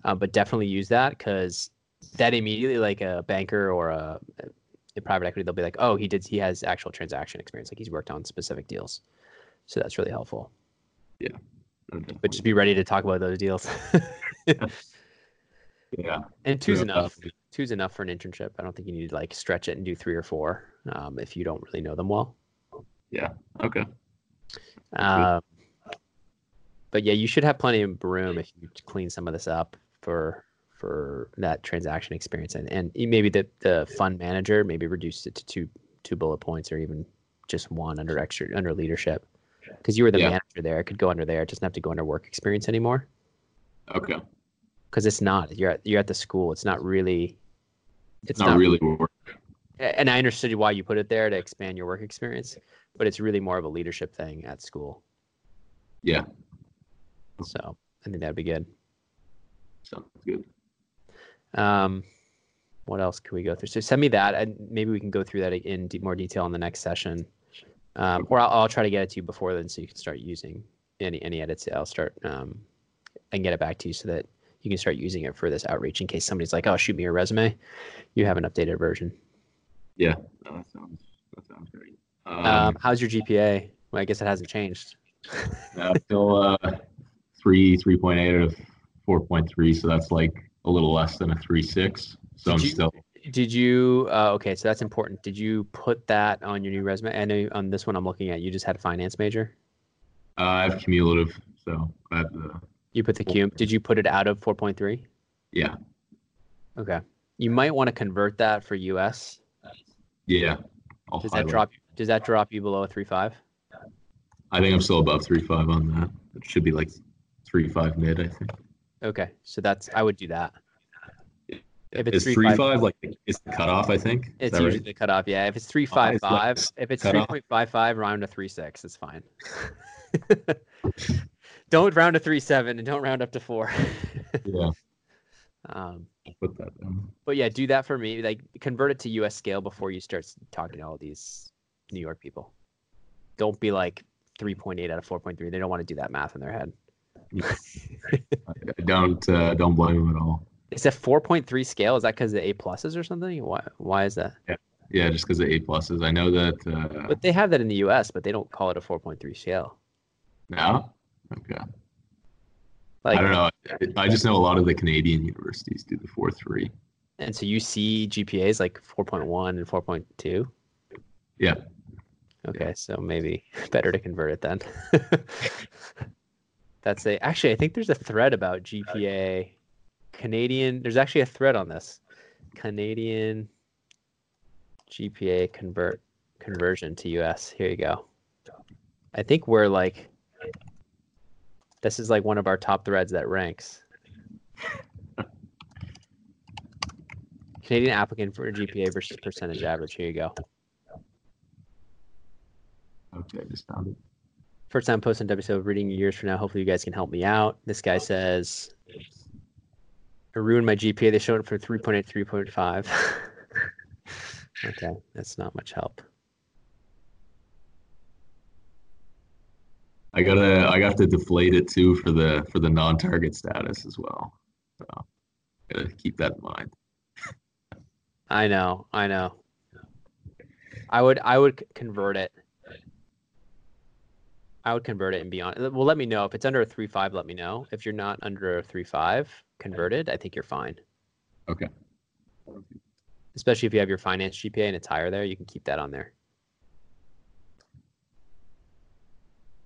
Um, but definitely use that because that immediately, like a banker or a, a private equity, they'll be like, oh, he did, he has actual transaction experience, like he's worked on specific deals. So that's really helpful. But just be ready to talk about those deals. (laughs) yeah, and two's Yeah, enough. Two's enough for an internship. I don't think you need to like stretch it and do three or four um, if you don't really know them well. Yeah. Okay. Um, but yeah, you should have plenty of room if you clean some of this up for for that transaction experience, and and maybe the the fund manager maybe reduce it to two two bullet points or even just one under extra under leadership, because you were the Yeah. manager there. It could go under there. It doesn't have to go under work experience anymore Okay. because it's not. You're at, you're at the school. It's not really. It's not, really work. and I understood why you put it there to expand your work experience, but it's really more of a leadership thing at school. Yeah, So I think that'd be good. sounds good. Um, what else can we go through? So send me that, and maybe we can go through that in more detail in the next session, um, or I'll, I'll try to get it to you before then, so you can start using any any edits. I'll start um, and get it back to you so that you can start using it for this outreach in case somebody's like, "Oh, shoot me your resume." You have an updated version. Yeah, no, that sounds that sounds great. Um, Um, how's your GPA? Well, I guess it hasn't changed. (laughs) uh, still uh, three three point eight out of four point three, so that's like a little less than a three six. So Did I'm you- still Did you? Uh, okay, so that's important. Did you put that on your new resume? I know on this one I'm looking at, you just had a finance major. uh, I have cumulative, so I have the You put the cum. Did you put it out of 4.3? yeah Okay. You might want to convert that for US. yeah. I'll Does that drop? Does that drop you below a three five? I think I'm still above three five on that. It should be like three five mid. I think. Okay, so that's I would do that. If it's Is three three five- five like is the cutoff? I think. Is It's usually right? the cutoff. Yeah, if it's three five it's like if it's three point five five, round to three six. It's fine. (laughs) don't round to three seven and don't round up to four. Yeah, (laughs) um, put that down. but yeah, do that for me. Like convert it to US scale before you start talking to all these New York people. Don't be like 3.8 out of 4.3. They don't want to do that math in their head. I don't uh, don't blame them at all. Is that 4.3 scale? Is that because the A pluses or something? Why? Why is that? Yeah, yeah just because the A pluses. I know that. Uh, But they have that in the U.S., but they don't call it a 4.3 scale. no. Okay. Like, I don't know. I- I just know a lot of the Canadian universities do the four three. And so you see GPAs like 4.1 and 4.2. Yeah. Okay, so maybe (laughs) better to convert it then. (laughs) That's a actually I think there's a thread about GPA Canadian. There's actually a thread on this. Canadian GPA convert conversion to US. Here you go. I think we're like this is like one of our top threads that ranks. Canadian applicant for GPA versus percentage average. Here you go. Okay, I just found it. First time posting WSO reading years from now. Hopefully you guys can help me out. This guy says I ruined my GPA. They showed it for 3.8, 3.5. (laughs) okay, that's not much help. I gotta I got to deflate it too for the for the non-target status as well. So gotta keep that in mind. (laughs) I know, I know. I would I would convert it. I would convert it and be on. Well, let me know if it's under a three five. Let me know if you're not under a three five converted. I think you're fine. Okay. Especially if you have your finance GPA and it's higher there, you can keep that on there.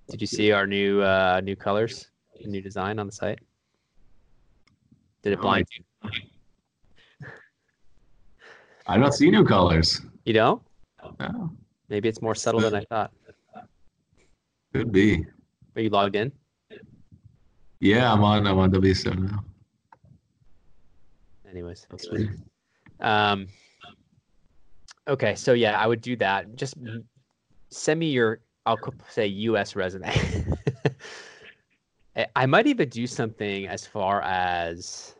Did you see our new uh, new colors, new design on the site? Did it blind you? (laughs) I don't see new colors. You don't? No, Maybe it's more subtle than I thought. could be. Are you logged in? Yeah, I'm on I'm on WSO now. Anyways, That's anyways. weird. Um, okay, so yeah, I would do that. Just send me your, I'll say U.S. resume. (laughs) I- might even do something as far as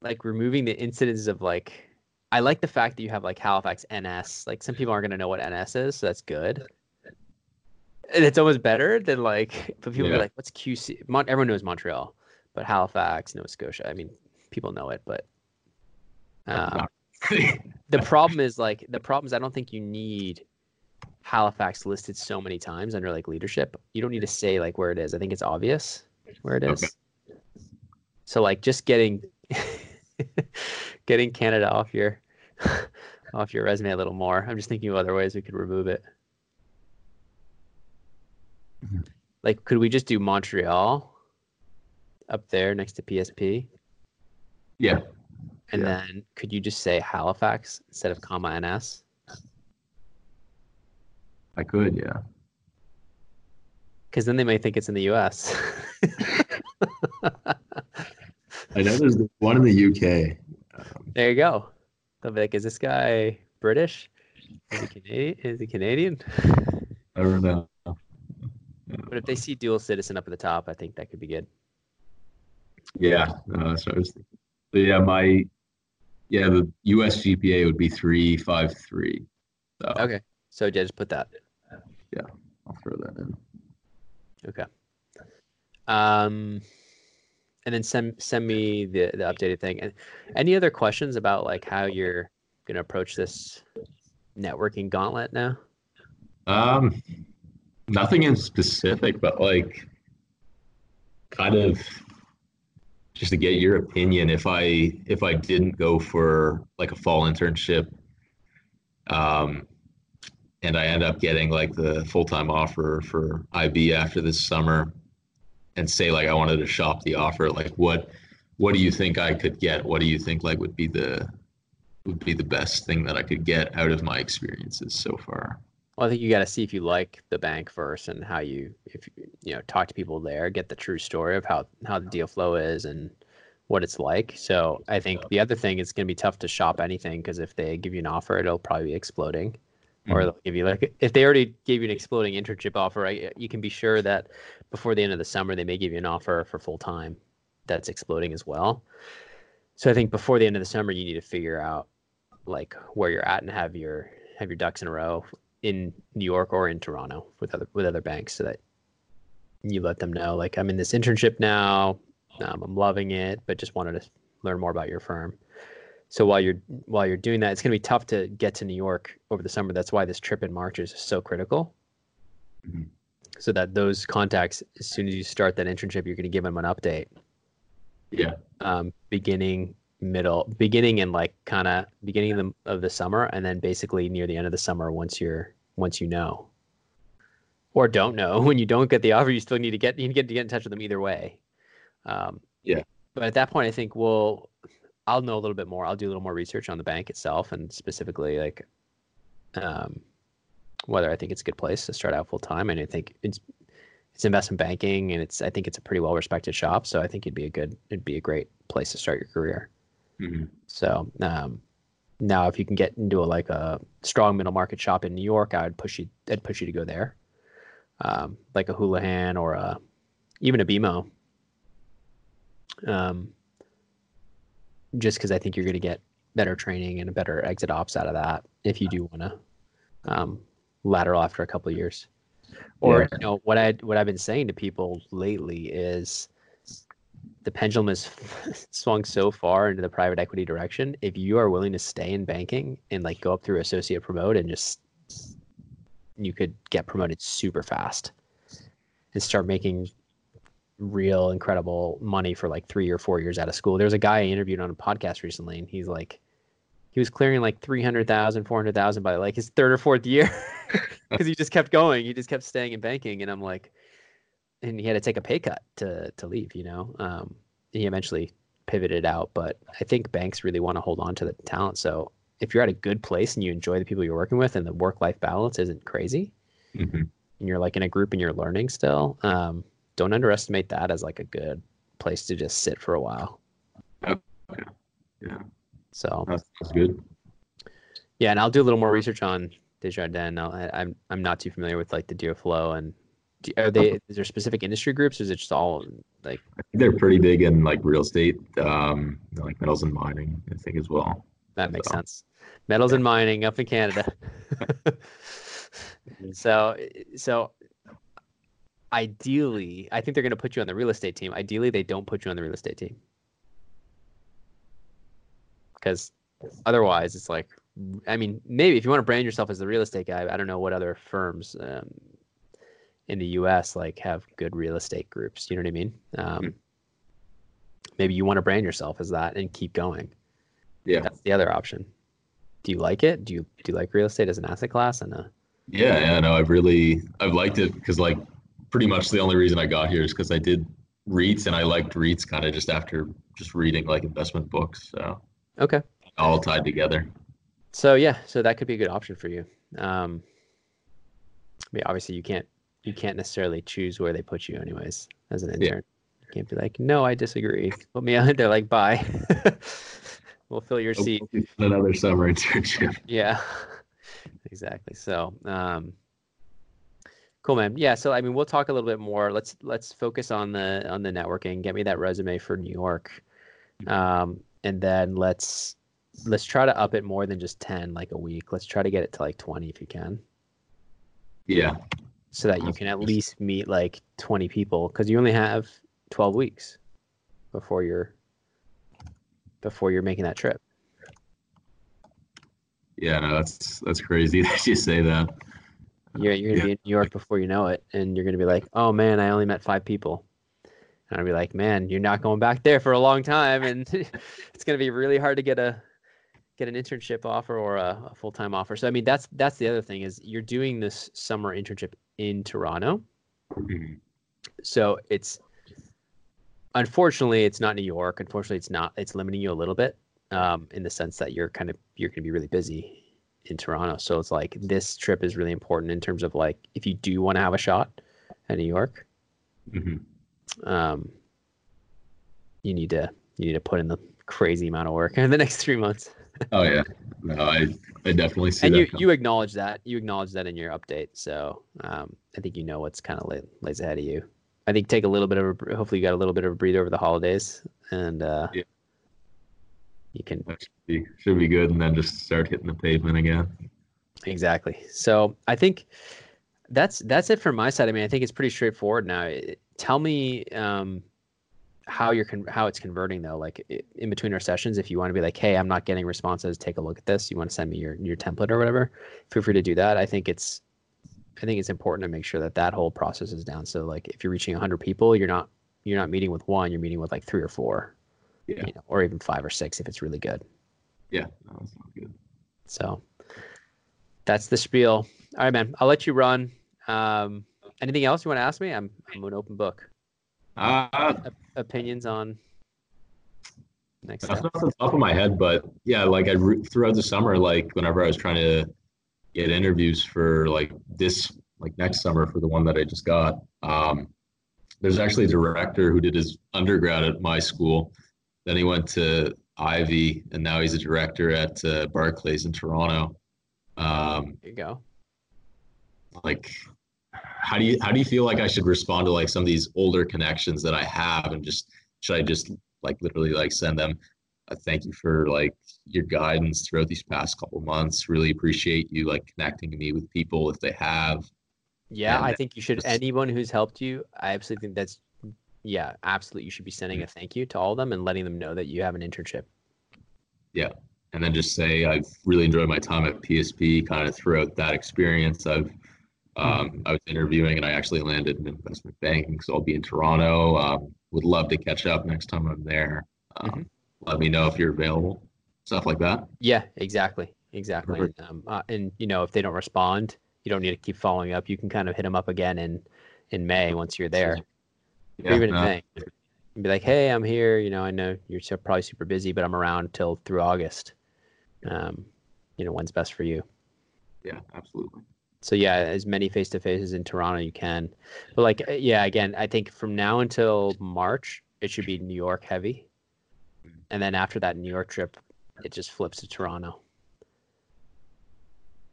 like removing the incidences of like. I like the fact that you have like Halifax NS. Like some people aren't gonna know what NS is, so that's good. And it's almost better than like, but people Yeah. are like, "What's QC?" Mon- everyone knows Montreal, but Halifax, Nova Scotia. I mean, people know it, but um, (laughs) the problem is like the problem is I don't think you need Halifax listed so many times under like leadership. You don't need to say like where it is. I think it's obvious where it is. Okay. So like just getting (laughs) getting Canada off your (laughs) off your resume a little more. I'm just thinking of other ways we could remove it. Mhm. Like could we just do Montreal up there next to PSP? Yeah. And Yeah. then could you just say Halifax instead of comma NS? I could, yeah. Because then they might think it's in the US. (laughs) I know there's one in the UK. Um, there you go. They'll be like, is this guy British? Is he Canadian? Is he Canadian? I don't know. But if they see dual citizen up at the top, I think that could be good. Yeah, no, that's what I was thinking. So yeah, my yeah, the US GPA would be three five three. So Okay. So yeah, just put that. In. Yeah, I'll throw that in. Okay. Um, and then send send me the the updated thing. And any other questions about like how you're gonna approach this networking gauntlet now? Um, nothing in specific, but like, kind of, just to get your opinion. If I if I didn't go for like a fall internship, um, and I end up getting like the full time offer for IB after this summer, and say like I wanted to shop the offer, like what what do you think I could get? What do you think like would be the would be the best thing that I could get out of my experiences so far? Well, I think you got to see if you like the bank first and how you, if you, know, talk to people there, get the true story of how how the deal flow is and what it's like. So I think the other thing is going to be tough to shop anything because if they give you an offer, it'll probably be exploding. or mm-hmm. they'll give you like if they already gave you an exploding internship offer, right, you can be sure that before the end of the summer they may give you an offer for full time that's exploding as well. So I think before the end of the summer you need to figure out like where you're at and have your have your ducks in a row in New York or in Toronto with other with other banks so that you let them know like I'm in this internship now, um, I'm loving it, but just wanted to learn more about your firm. So while you're while you're doing that, it's going to be tough to get to New York over the summer. That's why this trip in March is so critical. Mhm. So that those contacts, as soon as you start that internship, you're going to give them an update, Yeah. um, beginning, middle, beginning, and like kind of beginning of the, of the summer, and then basically near the end of the summer, once you're once you know, or don't know, (laughs) when you don't get the offer, you still need to get you need to get to get in touch with them either way. Um, Yeah. But at that point, I think we'll I'll know a little bit more. I'll do a little more research on the bank itself and specifically like um, whether I think it's a good place to start out full time. And I think it's it's investment banking and it's I think it's a pretty well respected shop. So I think it'd be a good it'd be a great place to start your career. Mhm. So um, now if you can get into a, like a strong middle market shop in New York, I would push you I'd push you to go there. Um, like a Houlihan or a even a BMO. Um, just because I think you're going to get better training and a better exit ops out of that if you do want to um, lateral after a couple of years. Or Yeah. you know what I what I've been saying to people lately is the pendulum has (laughs) swung so far into the private equity direction. If you are willing to stay in banking and like go up through associate promote and just you could get promoted super fast and start making real incredible money for like three or four years out of school. There's a guy I interviewed on a podcast recently, and he's like, he was clearing like 300,000, 400,000 by like his third or fourth year (laughs) because he just kept going. He just kept staying in banking. And I'm like, and he had to take a pay cut to, to leave, you know? Um, he eventually pivoted out, but I think banks really want to hold on to the talent. So if you're at a good place and you enjoy the people you're working with and the work life balance isn't crazy, Mhm. and you're like in a group and you're learning still, um, don't underestimate that as like a good place to just sit for a while. Okay. Yeah. So That sounds good. yeah, and I'll do a little more research on Desjardins. I'll, I, I'm I'm not too familiar with like the deal flow and are they is there specific industry groups or is it just all like I think they're pretty big in like real estate, um, like metals and mining, I think as well. that makes So, sense? Metals and mining up in Canada. (laughs) so so ideally, I think they're going to put you on the real estate team. Ideally, they don't put you on the real estate team because otherwise, it's like, I mean, maybe if you want to brand yourself as the real estate guy, I don't know what other firms um, in the U.S. like have good real estate groups. You know what I mean? Um, maybe you want to brand yourself as that and keep going. Yeah. That's the other option. Do you like it? Do you do you like real estate as an asset class? And uh, Yeah, yeah, no, I've really I've liked it because like pretty much the only reason I got here is because I did REITs and I liked REITs kind of just after just reading like investment books. So okay, all tied together. so yeah, so that could be a good option for you. Um, I mean, obviously you can't you can't necessarily choose where they put you, anyways, as an Yeah. intern. You can't be like, no, I disagree. Put me (laughs) on. They're like, bye. (laughs) we'll fill your seat. Another summer internship. (laughs) Yeah, exactly. So, um, cool, man. Yeah. So, I mean, we'll talk a little bit more. Let's let's focus on the on the networking. Get me that resume for New York, um, and then let's let's try to up it more than just ten, like a week. Let's try to get it to like twenty if you can, Yeah. So that you can at least meet like twenty people because you only have twelve weeks before you're before you're making that trip. Yeah, no, that's that's crazy (laughs) that you say that. You're, you're gonna Yeah. be in New York before you know it, and you're gonna be like, "Oh man, I only met five people," and I'll be like, "Man, you're not going back there for a long time, and (laughs) it's gonna be really hard to get a get an internship offer or a, a full time offer." So I mean, that's that's the other thing is you're doing this summer internship in Toronto, Mhm. so it's unfortunately it's not New York. Unfortunately, it's not. It's limiting you a little bit um, in the sense that you're kind of you're gonna be really busy in Toronto. So it's like this trip is really important in terms of like if you do want to have a shot at New York, Mhm. um, you need to you need to put in the crazy amount of work (laughs) in the next three months. Oh yeah, no, I I definitely see and that. you coming. you acknowledge that you acknowledge that in your update. So um, I think you know what's kind of lay, lays ahead of you. I think take a little bit of a, hopefully you got a little bit of a breather over the holidays, and uh, Yeah. you can That should be, should be good, and then just start hitting the pavement again. Exactly. So I think that's that's it from my side. I mean, I think it's pretty straightforward now. It- Tell me um, how you're con- how it's converting though. Like in between our sessions, if you want to be like, "Hey, I'm not getting responses. Take a look at this." You want to send me your your template or whatever. Feel free to do that. I think it's I think it's important to make sure that that whole process is down. So like if you're reaching 100 people, you're not you're not meeting with one. You're meeting with like three or four, Yeah, you know, or even five or six if it's really good. yeah, no, that sounds good. So that's the spiel. All right, man. I'll let you run. Um, anything else you want to ask me? I'm I'm an open book. Uh, opinions on next That's not the top of my head, but yeah, like I throughout the summer, like whenever I was trying to get interviews for like this, like next summer for the one that I just got, um, there's actually a director who did his undergrad at my school. Then he went to Ivey, and now he's a director at uh, Barclays in Toronto. Um, There you go. like how do you how do you feel like I should respond to like some of these older connections that I have and just should I just like literally like send them a thank you for like your guidance throughout these past couple months really appreciate you like connecting me with people if they have Yeah, And I think you should. just- Anyone who's helped you, I absolutely think that's. Yeah, absolutely. You should be sending a mm-hmm. thank you to all of them and letting them know that you have an internship. Yeah and then just say I've really enjoyed my time at PSP kind of throughout that experience I've um, I was interviewing and I actually landed in investment banking so I'll be in Toronto um, would love to catch up next time I'm there um, Mhm. let me know if you're available stuff like that Yeah, exactly, exactly. And, um, uh, and you know, if they don't respond, you don't need to keep following up. You can kind of hit them up again in in May once you're there. or even in no, May. And be like, hey, I'm here. You know, I know you're so, probably super busy, but I'm around till through August. Um, you know, when's best for you? yeah absolutely So yeah, as many face to faces in Toronto you can. But like, uh, yeah, again, I think from now until March, it should be New York heavy, and then after that New York trip, it just flips to Toronto.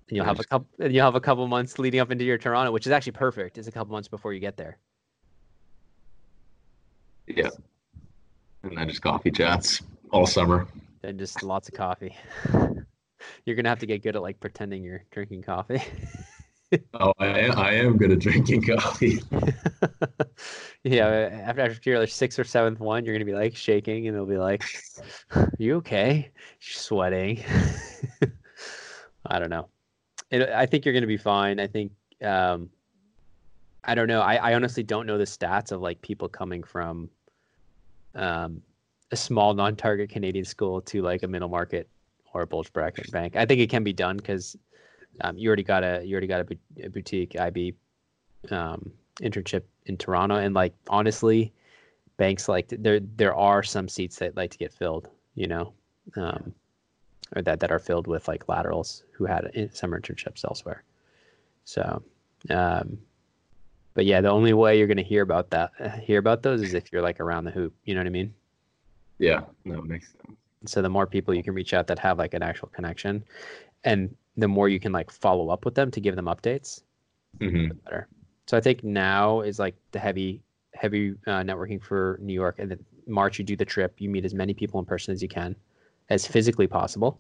And you'll have a couple. And you'll have a couple months leading up into your Toronto, which is actually perfect. It's a couple months before you get there. yeah and then just coffee chats all summer and just lots of coffee. (laughs) You're gonna have to get good at like pretending you're drinking coffee. (laughs) oh I, am- I am good at drinking (laughs) coffee (laughs) yeah, after after your like, sixth or seventh one, you're gonna be like shaking, and they'll be like, "Are you okay? You're sweating." (laughs) I don't know. It, I think you're gonna be fine. I think. Um, I don't know. I, I honestly don't know the stats of like people coming from um, a small non-target Canadian school to like a middle market or a bulge bracket bank. I think it can be done because um, you already got a you already got a, a boutique IB um, internship in Toronto, and like honestly, banks like there there are some seats that like to get filled, you know, um, or that that are filled with like laterals who had in- summer internships elsewhere. So, um, but yeah, the only way you're gonna hear about that (laughs) hear about those is if you're like around the hoop. You know what I mean? yeah no makes sense so the more people you can reach out that have like an actual connection and the more you can like follow up with them to give them updates hmm the better. So i think now is like the heavy heavy uh, networking for new york and then march you do the trip you meet as many people in person as you can as physically possible.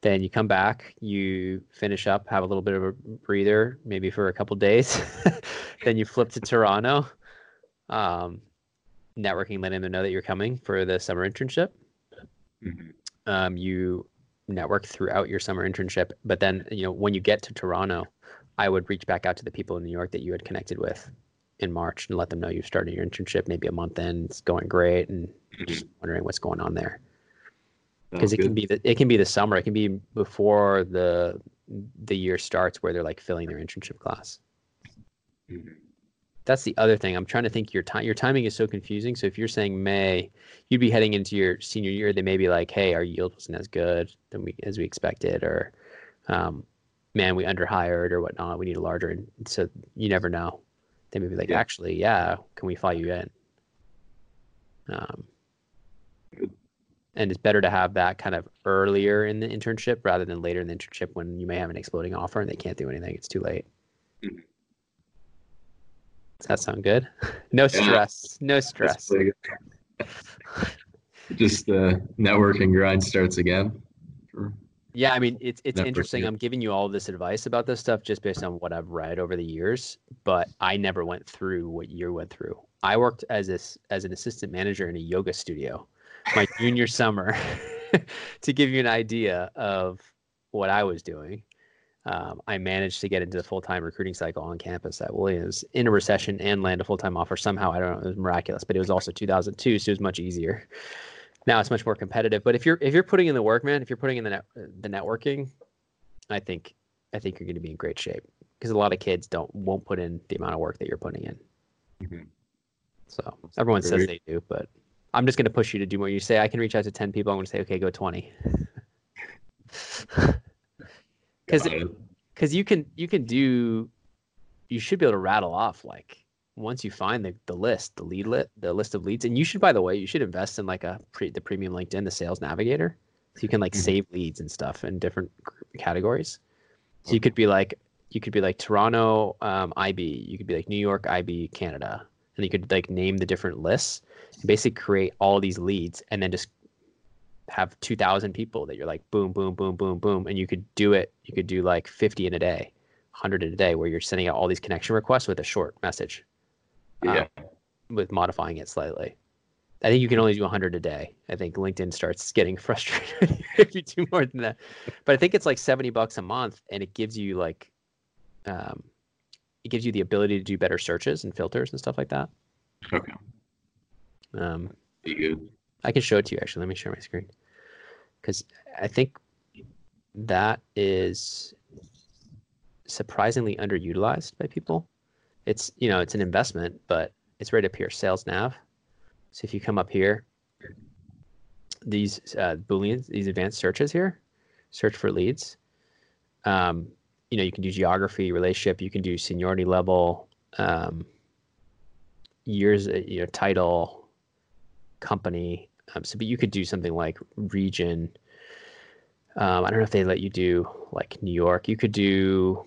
Then you come back you finish up have a little bit of a breather maybe for a couple (laughs) days. (laughs) Then you flip to toronto. Um, networking letting them know that you're coming for the summer internship. Hmm um, you network throughout your summer internship. But then, you know, when you get to Toronto, I would reach back out to the people in New York that you had connected with in March and let them know you've started your internship maybe a month in, it's going great, and just wondering what's going on there. Because it can be the, it can be the summer, it can be before the the year starts where they're like filling their internship class. Mhm. That's the other thing. I'm trying to think your time. Your timing is so confusing. So if you're saying May, you'd be heading into your senior year. They may be like, "Hey, our yield wasn't as good than we as we expected," or, um, "Man, we underhired," or whatnot. We need a larger. And so you never know. They may be like, Yeah. "Actually, yeah, can we fly you in?" Um, and it's better to have that kind of earlier in the internship rather than later in the internship when you may have an exploding offer and they can't do anything. It's too late. Does that sound good? (laughs) No stress. No stress. (laughs) Just the networking grind starts again. Yeah, I mean it's it's Networking. interesting. I'm giving you all this advice about this stuff just based on what I've read over the years, but I never went through what you went through. I worked as this as an assistant manager in a yoga studio my junior (laughs) summer to give you an idea of what I was doing. Um, I managed to get into the full time recruiting cycle on campus at Williams in a recession and land a full time offer somehow. I don't know, it was miraculous, but it was also 2002, so it was much easier. (laughs) Now it's much more competitive. But if you're if you're putting in the work, man, if you're putting in the net, the networking, I think I think you're going to be in great shape because a lot of kids don't won't put in the amount of work that you're putting in. Mhm. So everyone says they do, but I'm just going to push you to do more. You say I can reach out to 10 people. I'm going to say, okay, go 20. (laughs) Because because you can you can do you should be able to rattle off like once you find the, the list the lead lit the list of leads. And you should by the way you should invest in like a pre, the premium linkedin the sales navigator. So you can like Mhm. save leads and stuff in different categories. So you could be like you could be like toronto um, ib you could be like new york ib canada. And you could like name the different lists and basically create all these leads and then just have 2000 people that you're like boom boom boom boom boom and you could do it you could do like 50 in a day 100 in a day where you're sending out all these connection requests with a short message um, Yeah. with modifying it slightly i think you can only do 100 a day i think linkedin starts getting (laughs) frustrated if you do more than that but i think it's like 70 bucks a month and it gives you like um, it gives you the ability to do better searches and filters and stuff like that Okay. um, Be good. I can show it to you actually. Let me share my screen. Because I think that is surprisingly underutilized by people. It's you know, it's an investment, but it's right up here, sales nav. So if you come up here, these uh, booleans, these advanced searches here, search for leads. Um, you know, you can do geography, relationship, you can do seniority level, um, years, uh, you know, title, company. Um, so, but you could do something like region. Um, I don't know if they let you do like New York. You could do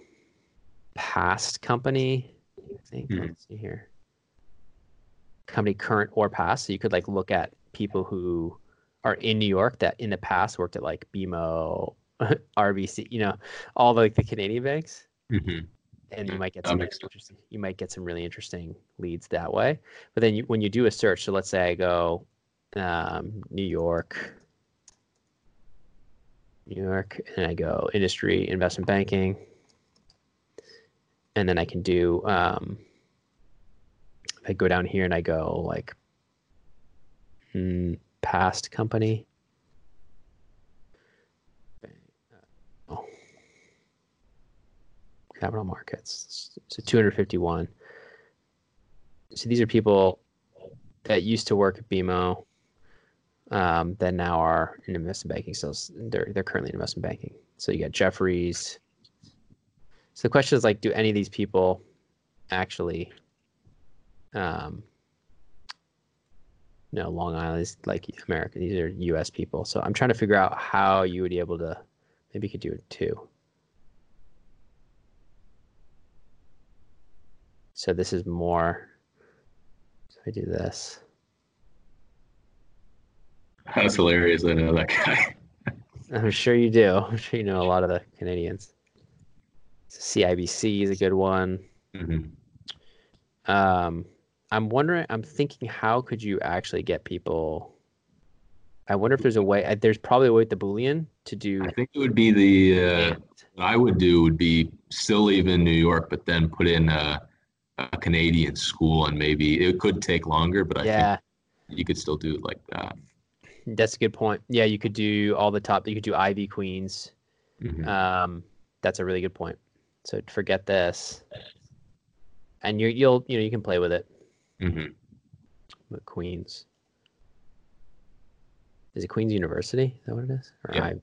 past company. I think. Hmm. Let's see here. Company current or past. So you could like look at people who are in New York that in the past worked at like BMO, (laughs) RBC. You know, all the, like the Canadian banks hmm and you might get some interesting you might get some really interesting leads that way but then you, when you do a search so let's say i go um, new york new york and i go industry investment banking and then i can do um, if i go down here and i go like hmm, past company Oh. capital markets. So 251. So these are people that used to work at BMO, um, that now are in investment banking. So they're they're currently in investment banking. So you got Jefferies. So the question is like, do any of these people actually, um, no, Long Island is like America. These are U.S. people. So I'm trying to figure out how you would be able to. Maybe you could do it too. So this is more. So I do this. That's hilarious. I know that guy. (laughs) I'm sure you do. I'm sure you know a lot of the Canadians. CIBC is a good one. hmm Um, I'm wondering. I'm thinking, how could you actually get people? I wonder if there's a way. uh, There's probably a way with the Boolean to do. I think it would be the uh, what I would do would be still live in New York, but then put in a, a Canadian school, and maybe it could take longer, but I Yeah, think you could still do it like that. That's a good point. Yeah, you could do all the top. You could do Ivey Queens. Mhm. Um, that's a really good point. So forget this, and you you'll you know you can play with it. Mhm. with Queens. Is it Queens University? Is that what it is? Or Yeah. I,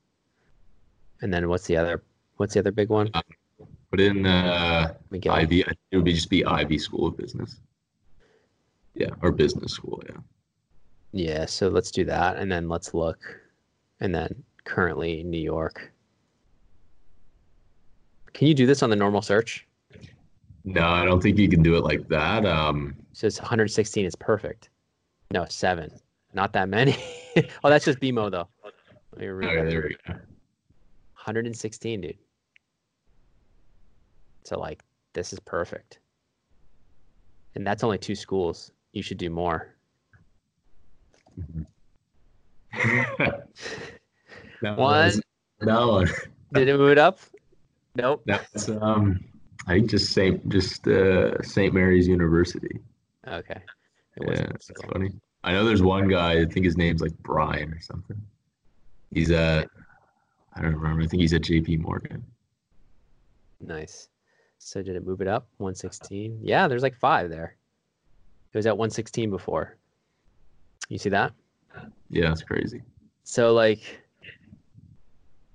and then what's the other? What's the other big one? Put in uh. Ivey. It would be just be Ivey School of Business. Yeah, or business school. Yeah. Yeah, so let's do that, and then let's look, and then currently New York. Can you do this on the normal search? No, I don't think you can do it like that. Um, So it's 116 is perfect. No, seven. Not that many. (laughs) oh, that's just BMO though. Let me read okay, there we go. 116, dude. So like this is perfect. And that's only two schools. You should do more. (laughs) no, One. No, (laughs) Did it move it up? Nope. that's um, I think just Saint just uh, Saint Mary's University. Okay. Yeah, that's funny. I know there's one guy. I think his name's like Brian or something. He's at I don't remember. I think he's at J.P. Morgan. Nice. So did it move it up? 116? Yeah, there's like five there. It was at 116 before. You see that? Yeah, that's crazy. So like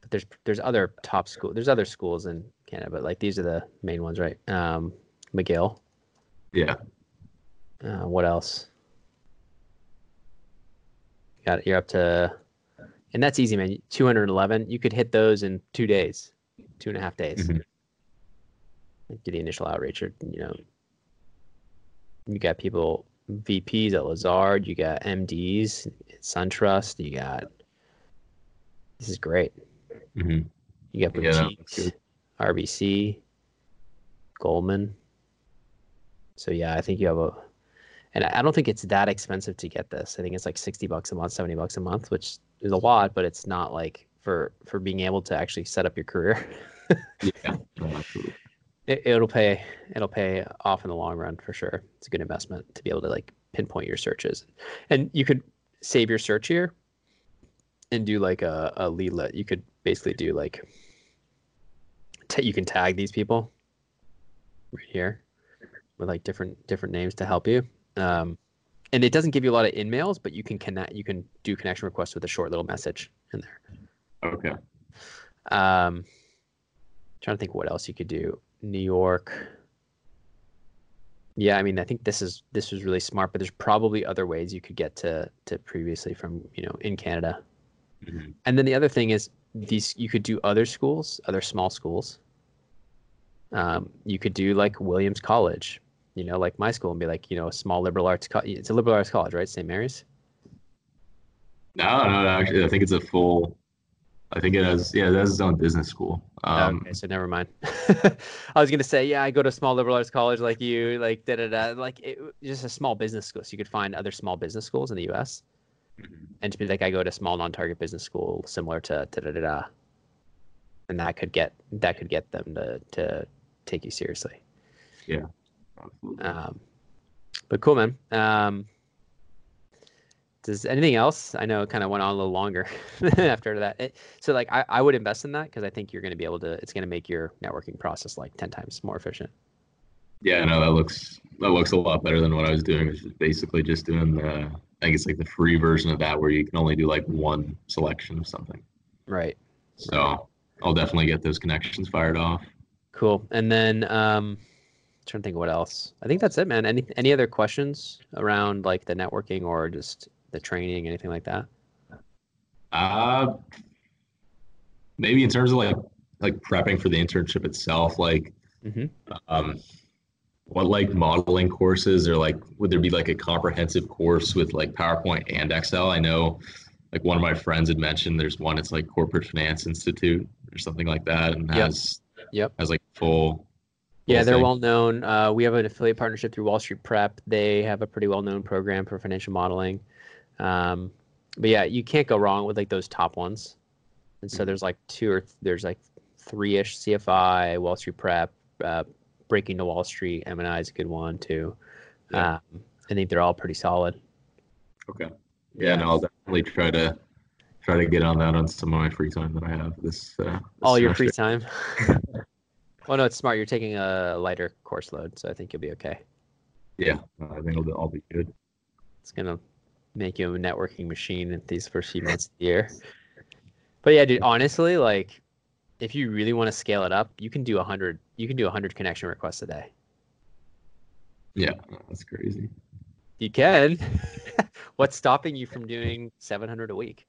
but there's there's other top school there's other schools in Canada, but like these are the main ones, right? Um McGill. Yeah. Uh, what else? Got it. You're up to, and that's easy, man. 211. You could hit those in two days, two and a half days. Mhm. Do the initial outreach, or you know, you got people VPs at Lazard. You got MDs at SunTrust. You got. This is great. hmm You got Yeah, boutiques, good. RBC, Goldman. So yeah, I think you have a, and I don't think it's that expensive to get this. I think it's like sixty bucks a month, seventy bucks a month, which is a lot, but it's not like for for being able to actually set up your career. (laughs) Yeah. Absolutely. It, it'll pay. It'll pay off in the long run for sure. It's a good investment to be able to like pinpoint your searches, and you could save your search here and do like a, a lead list. You could basically do like ta you can tag these people right here with like different different names to help you. Um, and it doesn't give you a lot of in mails, but you can connect. You can do connection requests with a short little message in there. Okay. Um, trying to think what else you could do. New York. Yeah, I mean, I think this is this was really smart, but there's probably other ways you could get to to previously from you know in Canada. Mhm. And then the other thing is these you could do other schools, other small schools. Um, you could do like Williams College, you know, like my school, and be like, you know, a small liberal arts. Co- it's a liberal arts college, right? St. Mary's. No, no, no, actually, I think it's a full. I think it has. Yeah, it has its own business school. Um, okay, so never mind. (laughs) I was gonna say, yeah, I go to small liberal arts college like you, like da da da, like it, just a small business school. So you could find other small business schools in the U.S. Mhm. and to be like, I go to a small non-target business school similar to da da da da, and that could get that could get them to to take you seriously. absolutely. Um, but cool, man. Um, does anything else? I know it kind of went on a little longer (laughs) after that. It- so like, I, I would invest in that because I think you're going to be able to. It's going to make your networking process like ten times more efficient. Yeah, no, that looks that looks a lot better than what I was doing. Which is basically just doing the. I think it's like the free version of that, where you can only do like one selection of something. Right. So I'll definitely get those connections fired off. Cool. And then um, trying to think of what else. I think that's it, man. Any any other questions around like the networking or just the training, anything like that? Uh maybe in terms of like like prepping for the internship itself, like Mhm. um what like modeling courses or like would there be like a comprehensive course with like PowerPoint and Excel? I know like one of my friends had mentioned there's one it's like Corporate Finance Institute or something like that and Yep. has Yep. has like full Yeah, they're well known. Uh, we have an affiliate partnership through Wall Street Prep. They have a pretty well known program for financial modeling. Um, but yeah, you can't go wrong with like those top ones. And so Mhm. there's like two or th- there's like three ish CFI, Wall Street Prep, uh, Breaking Into Wall Street, M and I is a good one too. Yeah. Um, I think they're all pretty solid. Okay. Yeah, no, I'll definitely try to try to get on that on some of my free time that I have this uh this all your free time. well, (laughs) no, it's smart. You're taking a lighter course load, so I think you'll be okay. Yeah, I think I'll, I'll be good. It's gonna make you a networking machine in these first few months of the year. But yeah, dude, honestly, like if you really want to scale it up, you can do a hundred. You can do a hundred connection requests a day. Yeah, that's crazy. you can. (laughs) What's stopping you from doing 700 a week?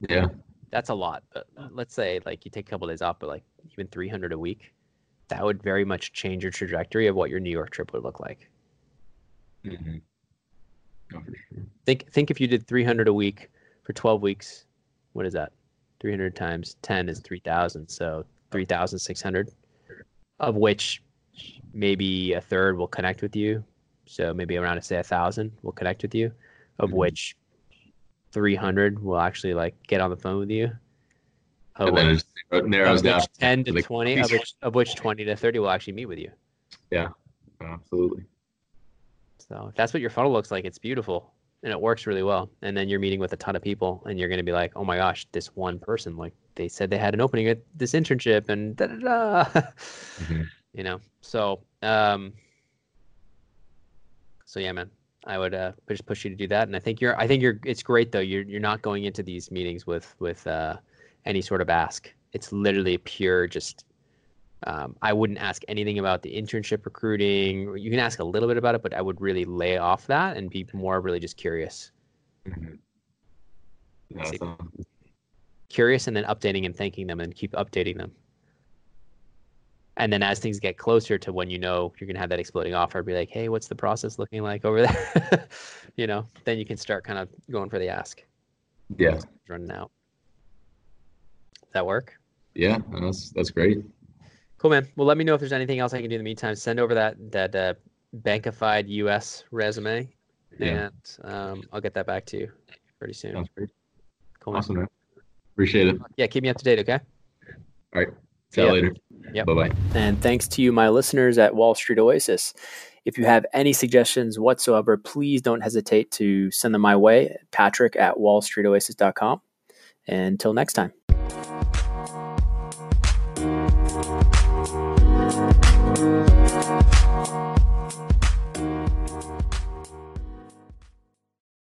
Yeah. That's a lot. But let's say like you take a couple of days off, but like even 300 a week, that would very much change your trajectory of what your New York trip would look like. Mm-hmm. Oh, for sure. Think think if you did 300 a week for 12 weeks, what is that? 300 times 10 is 3,000. So 3,600, of which maybe a third will connect with you. So maybe around, say, a thousand will connect with you, of Mhm. which 300 will actually like get on the phone with you. Of And then which, it narrows down. 10 to like, 20, of which, of which 20 to 30 will actually meet with you. Yeah, absolutely. So if that's what your funnel looks like, it's beautiful and it works really well. And then you're meeting with a ton of people and you're going to be like, oh my gosh, this one person, like they said they had an opening at this internship and da da da. Mhm. (laughs) You know, so, um, so yeah, man, I would uh, just push you to do that. And I think you're, I think you're, it's great though. You're, you're not going into these meetings with, with uh, any sort of ask. It's literally pure just um, I wouldn't ask anything about the internship recruiting. You can ask a little bit about it, but I would really lay off that and be more really just curious. Mhm. Yeah, so- Curious and then updating and thanking them and keep updating them. And then as things get closer to when you know you're gonna have that exploding offer, be like, hey, what's the process looking like over there? (laughs) you know, then you can start kind of going for the ask. yeah. Running out. Does that work? Yeah. That's that's great. Cool, man. Well, let me know if there's anything else I can do in the meantime. Send over that that uh, bankified US resume, Yeah. and um, I'll get that back to you pretty soon. Sounds great. Cool, man. Awesome, man. Appreciate it. Yeah, keep me up to date, okay? All right. See you Yeah. later. Yep. Bye bye. And thanks to you, my listeners at Wall Street Oasis. If you have any suggestions whatsoever, please don't hesitate to send them my way, Patrick at wallstreetoasis.com. And until next time.